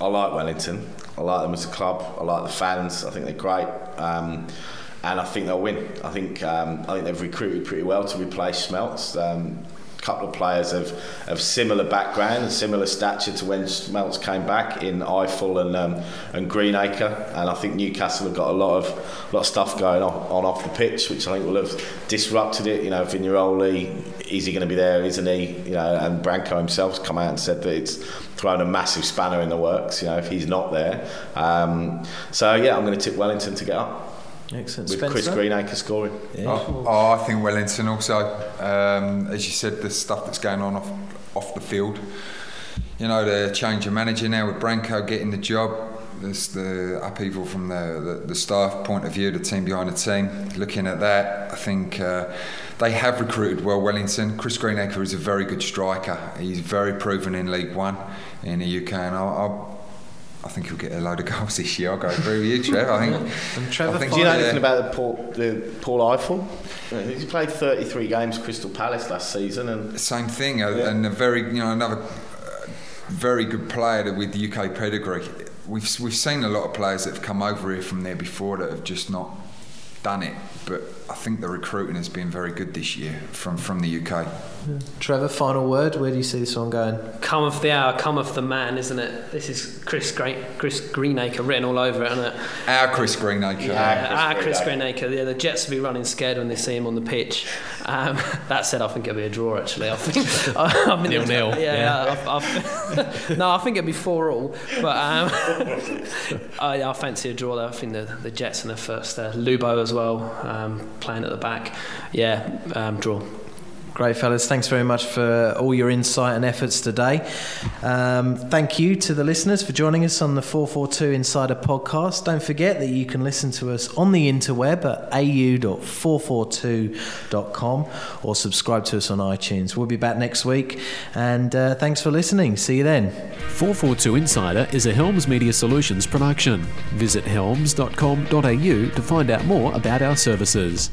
I like Wellington. I like them as a club. I like the fans. I think they're great. Um, and I think they'll win. I think um, I think they've recruited pretty well to replace Smeltz. Um, couple of players of, of similar background similar stature to when Smeltz came back in Ifill and um, and Greenacre. And I think Newcastle have got a lot of lot of stuff going on, on off the pitch, which I think will have disrupted it. You know, Vigneroli, is he going to be there? Isn't he? You know, and Branko himself's come out and said that it's thrown a massive spanner in the works. You know, if he's not there. Um, so yeah, I'm going to tip Wellington to get up. Excellent. With Chris Greenacre scoring. Oh, oh, I think Wellington also. Um, as you said, the stuff that's going on off off the field. You know, the change of manager now with Branko getting the job. There's the upheaval from the, the, the staff point of view, the team behind the team. Looking at that, I think uh, they have recruited well Wellington. Chris Greenacre is a very good striker. He's very proven in League One in the UK, and I'll, I'll I think he'll get a load of goals this year. I'll go agree with you, Trev. I think. And Trevor I think Do you know uh, anything about the Paul, the Paul Ifill? He played 33 games Crystal Palace last season, and Same thing, uh, Yeah. and a very, you know, another uh, very good player with the UK pedigree. We've we've seen a lot of players that have come over here from there before that have just not done it. But I think the recruiting has been very good this year from from the UK. Trevor, final word. Where do you see this one going? Come of the hour, come of the man, isn't it? This is Chris Great, Chris Greenacre written all over it, isn't it? Our Chris Greenacre. Yeah, ah, Chris Greenacre. Yeah, the Jets will be running scared when they see him on the pitch. Um, that said, I think it'll be a draw. Actually, I think. I mean, Nil-nil, Yeah, yeah. yeah. I, I, no, I think it'll be four all. But um, I, I fancy a draw. Though. I think the, the Jets in the first. Uh, Lubo as well, um, playing at the back. Yeah, um, draw. Great, fellas. Thanks very much for all your insight and efforts today. Um, thank you to the listeners for joining us on the 442 Insider podcast. Don't forget that you can listen to us on the interweb at au.442.com or subscribe to us on iTunes. We'll be back next week, and uh, thanks for listening. See you then. 442 Insider is a Helms Media Solutions production. Visit helms.com.au to find out more about our services.